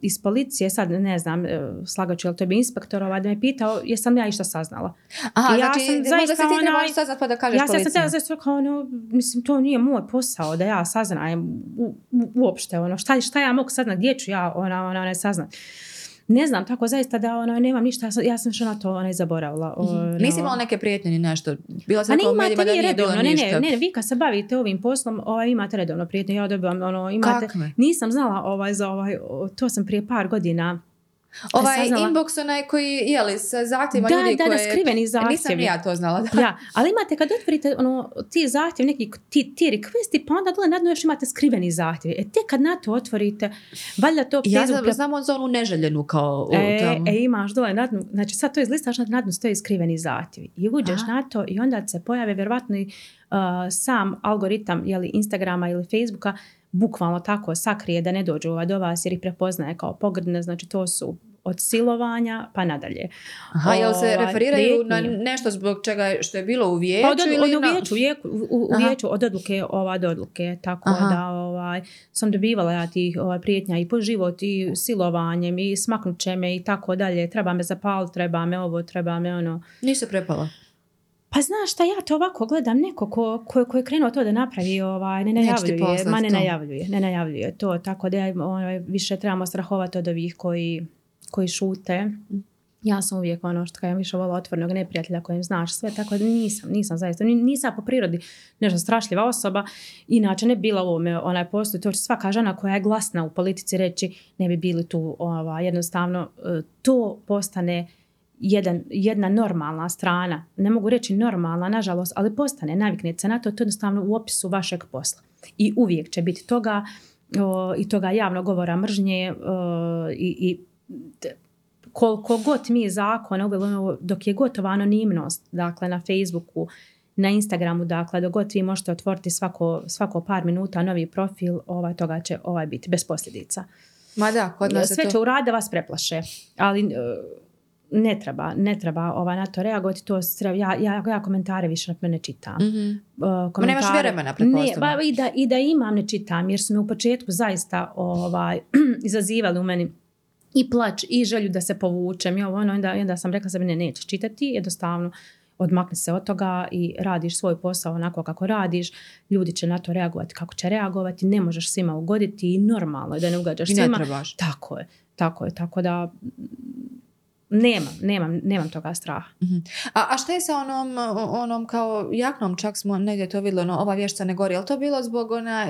iz policije, sad ne znam, uh, slagaću je li to bi inspektor ovaj, da me pitao jesam li ja išta saznala. Aha, Ja znači, sam zaista se ti onaj- saznat pa da kažeš ja sam policiji. sad zaista rekao, ono, mislim, to nije moj posao da ja saznajem u, u, uopšte, ono, šta, šta ja mogu saznat, gdje ću ja, ona, ona, ne saznat. Ne znam, tako zaista da ono, nemam ništa, ja sam, ja sam što na to onaj zaboravila. Ono, Nisi imala neke prijetnje ni nešto? Bila a sam ne u imate da vi nije bilo redovno, ne, ništa. ne, ne, vi kad se bavite ovim poslom, ovaj, imate redovno prijetnje, ja dobivam, ono, imate, Kakve? nisam znala ovaj, za ovaj, o, to sam prije par godina Ovaj saznala. inbox onaj koji, je li, sa zahtjevima Da, ljudi da, da, koje... skriveni E, Nisam zahtjevi. ni ja to znala. Da. Ja, ali imate kad otvorite ono, ti zahtjev, neki ti, ti requesti, pa onda dole na dnu još imate skriveni zahtjevi. E tek kad na to otvorite, valjda to Ja znam, znam on za onu neželjenu kao u E, tamo. e, imaš dole na dnu, znači sad to izlistaš na na dnu stoji skriveni zahtjevi i uđeš Aha. na to i onda se pojave vjerovatno i uh, sam algoritam jeli, Instagrama ili Facebooka bukvalno tako sakrije da ne dođu ovaj do vas jer ih prepoznaje kao pogrdne, znači to su od silovanja pa nadalje. Aha, jel se ovaj, referiraju na nešto zbog čega što je bilo u vijeću Pa od, ili od, na... u vijeću, u, u, vijeću od odluke ova do odluke, tako Aha. da ovaj, sam dobivala ja tih ovaj, prijetnja i po život i silovanjem i smaknut će me i tako dalje, treba me zapaliti, treba me ovo, treba me ono. Nisi prepala. Pa znaš šta, ja to ovako gledam, neko ko, ko, ko je krenuo to da napravi, ovaj, ne najavljuje, ma ne to. najavljuje, ne najavljuje to, tako da ovaj, više trebamo strahovati od ovih koji, koji šute. Ja sam uvijek ono što kažem više vola otvornog neprijatelja kojem znaš sve, tako da nisam, nisam zaista, ni- nisam po prirodi nešto strašljiva osoba, inače ne bi bila u ovome, onaj postoji, to će svaka žena koja je glasna u politici reći, ne bi bili tu, ova, jednostavno, e, to postane jedan, jedna normalna strana, ne mogu reći normalna, nažalost, ali postane, naviknete se na to, to je jednostavno u opisu vašeg posla. I uvijek će biti toga o, i toga javnog govora mržnje o, i, i d- koliko god mi zakona uveli, ono, dok je gotova anonimnost, dakle na Facebooku, na Instagramu, dakle dok god vi možete otvoriti svako, svako par minuta novi profil, ovaj, toga će ovaj biti bez posljedica. Ma da, kod nas Sve to... će uraditi da vas preplaše, ali e, ne treba, ne treba ovaj, na to reagovati, to se treba, ja, ja, ja komentare više ne čitam. Mhm. Uh, komentare. nemaš vremena, ne, ba, i, da, I da imam ne čitam, jer su me u početku zaista ovaj, izazivali u meni i plać i želju da se povučem i ovo ono, onda, onda sam rekla sebi ne, nećeš čitati, jednostavno odmakni se od toga i radiš svoj posao onako kako radiš, ljudi će na to reagovati kako će reagovati, ne možeš svima ugoditi i normalno je da ne ugađaš I ne svima. trebaš. Tako je, tako je, tako da nemam, nemam, nemam toga straha. A, a šta je sa onom, onom kao jaknom, čak smo negdje to vidjeli, ono, ova vješca ne gori, ali to bilo zbog ona,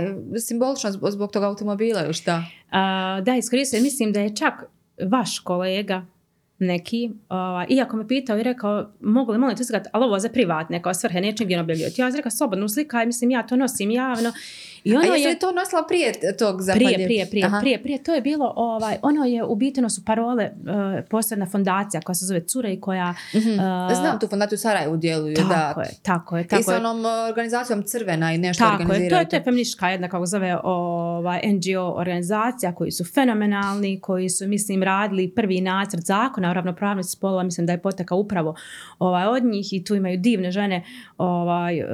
simbolično zbog, zbog tog automobila ili šta? A, da, iskoristio, mislim da je čak vaš kolega neki, ovaj, iako me pitao i rekao, mogu li molim te slikati, ali ovo za privatne kao svrhe, neću nigdje objavljivati. Ja sam rekao, slobodno slikaj, mislim, ja to nosim javno. I ono A je... li to nosila prije tog Prije, zapalje? prije, prije, Aha. prije, prije, to je bilo, ovaj, ono je, u biti ono su parole, uh, posebna fondacija koja se zove Cure i koja, Mhm. a- Znam tu fondaciju Sarajevu djeluju, da. tako je, tako je, I tako sa je. onom uh, organizacijom Crvena i nešto Tako je, to organiziraju. je, to je feministička jedna, kako zove, ovaj, NGO organizacija koji su fenomenalni, koji su, mislim, radili prvi nacrt zakona o ravnopravnosti spolova, mislim da je potekao upravo ovaj, od njih i tu imaju divne žene, ovaj, e,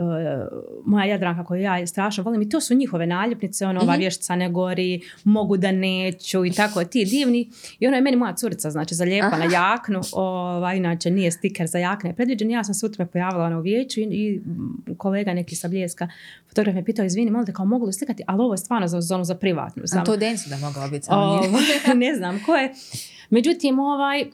moja Jadranka koju ja strašno volim i to su njihove naljepnice, ono, ova Mhm. vještica ne gori, mogu da neću i tako, ti divni. I ona je meni moja curica, znači, zalijepala na jaknu, ovaj, inače nije stiker za jakne predviđen, ja sam se u tome pojavila ono, u vijeću i, i kolega neki sa Bljeska fotograf me pitao, izvini, molim te, kao mogu li slikati, ali ovo je stvarno za zonu za privatnu. A Samo. to Densu da mogao biti ne znam ko je. Međutim, ovaj,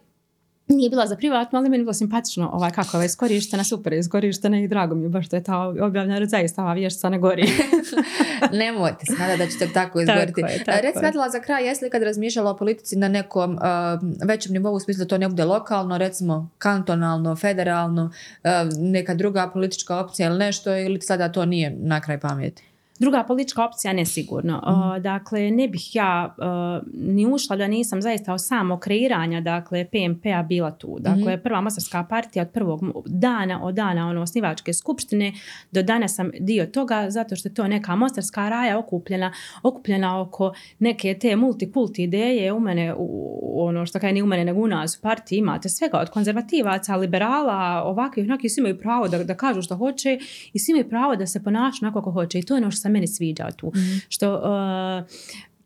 nije bila za privatno, ali meni je bilo simpatično ovaj, kako je ovaj iskorištena, super je iskorištena i drago mi je baš što je ta objavljena, jer zaista ova vještica ne gori. Nemojte se nadati da ćete tako izgoriti. Tako je, tako za kraj, jesi li kad razmišljala o politici na nekom uh, većem nivou, u smislu da to ne bude lokalno, recimo kantonalno, federalno, uh, neka druga politička opcija ili nešto, ili sada to nije na kraj pameti? Druga politička opcija nesigurno. Uh, dakle, ne bih ja uh, ni ušla da nisam zaista od samog kreiranja dakle, PMP-a bila tu. Dakle, prva Mostarska partija od prvog dana, od dana ono, osnivačke skupštine, do danas sam dio toga zato što je to neka Mostarska raja okupljena, okupljena oko neke te multikulti ideje u mene, u, ono što kaj ni u mene nego u nas u partiji imate svega od konzervativaca, liberala, ovakvih, onakvih, svi imaju pravo da, da kažu što hoće i svi imaju pravo da se ponašaju onako kako hoće i to je ono što se meni sviđa tu. Mhm. Što, uh,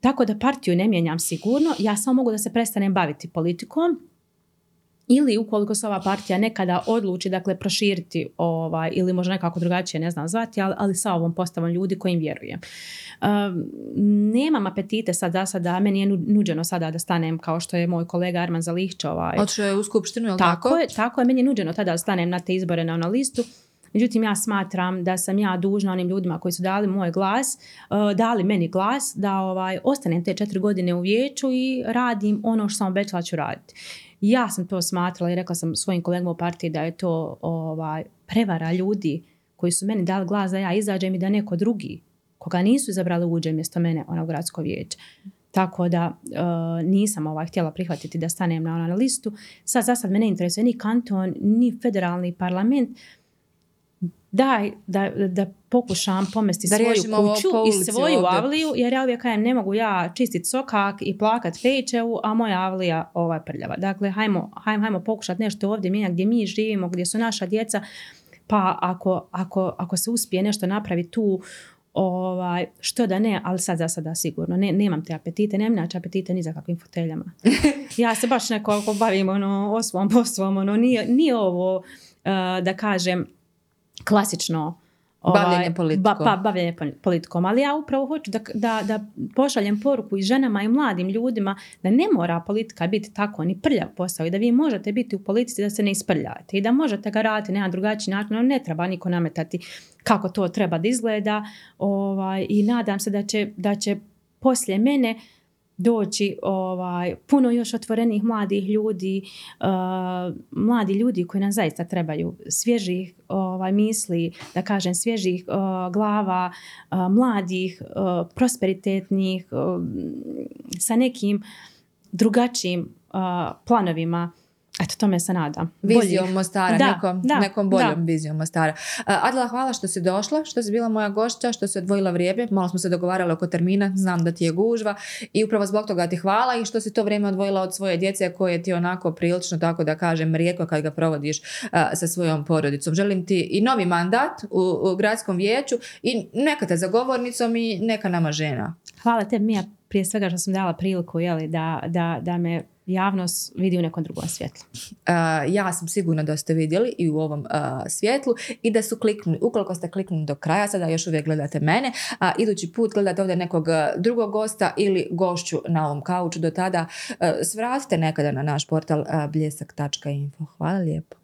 tako da partiju ne mijenjam sigurno, ja samo mogu da se prestanem baviti politikom ili ukoliko se ova partija nekada odluči dakle proširiti ovaj, ili možda nekako drugačije ne znam zvati, ali, ali sa ovom postavom ljudi kojim vjerujem. Um, nemam apetite sad za sada, meni je nu- nuđeno sada da stanem kao što je moj kolega Arman Zalihć ovaj, Otišao je u skupštinu, jel tako, tako? je, tako je, meni je nuđeno tada da stanem na te izbore na ono listu. Međutim, ja smatram da sam ja dužna onim ljudima koji su dali moj glas, uh, dali meni glas, da ovaj, ostanem te četiri godine u vijeću i radim ono što sam obećala ću raditi. Ja sam to smatrala i rekla sam svojim kolegama u partiji da je to ovaj, prevara ljudi koji su meni dali glas da ja izađem i da neko drugi koga nisu izabrali uđe mjesto mene ono u gradsko vijeće. Tako da uh, nisam ovaj, htjela prihvatiti da stanem na, ono, na listu. Sad za sad me ne interesuje ni kanton, ni federalni parlament. Daj da, da pokušam pomesti Da svoju kuću i svoju ovdje. avliju, jer ja uvijek kajem ne mogu ja čistit sokak i plakat fejčevu, a moja avlija ovaj prljava. Dakle, hajmo, hajmo, hajmo pokušati nešto ovdje mijenjati gdje mi živimo, gdje su naša djeca, pa ako, ako, ako se uspije nešto napraviti tu, ovaj, što da ne, ali sad za sada sigurno. Ne, nemam te apetite, nemam inače apetite ni za kakvim foteljama. ja se baš nekako bavim ono, o svom ono, nije, nije ovo, eh, da kažem, klasično Bavljenje politikom. Ba, pa, bavljenje pol- politikom. Ali ja upravo hoću da, da, da pošaljem poruku i ženama i mladim ljudima da ne mora politika biti tako ni prljav posao i da vi možete biti u politici da se ne isprljavate i da možete ga raditi na drugačiji način, no ne treba niko nametati kako to treba da izgleda ovaj, i nadam se da će, da će poslije mene doći ovaj, puno još otvorenih mladih ljudi, uh, mladi ljudi koji nam zaista trebaju svježih ovaj, misli, da kažem svježih uh, glava, uh, mladih, prosperitetnih, sa nekim drugačijim planovima. Eto, tome se nadam. Vizijom Boljih. Mostara, Da, nekom, da, nekom boljom da. vizijom Mostara. Uh, Adela, hvala što si došla, što si bila moja gošća, što si odvojila vrijeme. Malo smo se dogovarali oko termina, znam da ti je gužva i upravo zbog toga ti hvala i što si to vrijeme odvojila od svoje djece koje ti onako prilično, tako da kažem, rijetko kad ga provodiš uh, sa svojom porodicom. Želim ti i novi mandat u, u gradskom vijeću i neka te za govornicom i neka nama žena. Hvala tebi, Mija, prije svega što sam dala priliku jeli, da, da, da me javnost vidi u nekom drugom svjetlu? Uh, ja sam sigurna da ste vidjeli i u ovom uh, svjetlu i da su kliknuli. Ukoliko ste kliknuli do kraja, sada još uvijek gledate mene, a uh, idući put gledate ovdje nekog drugog gosta ili gošću na ovom kauču. Do tada svratite nekada na naš portal bljesak.info. Hvala lijepo.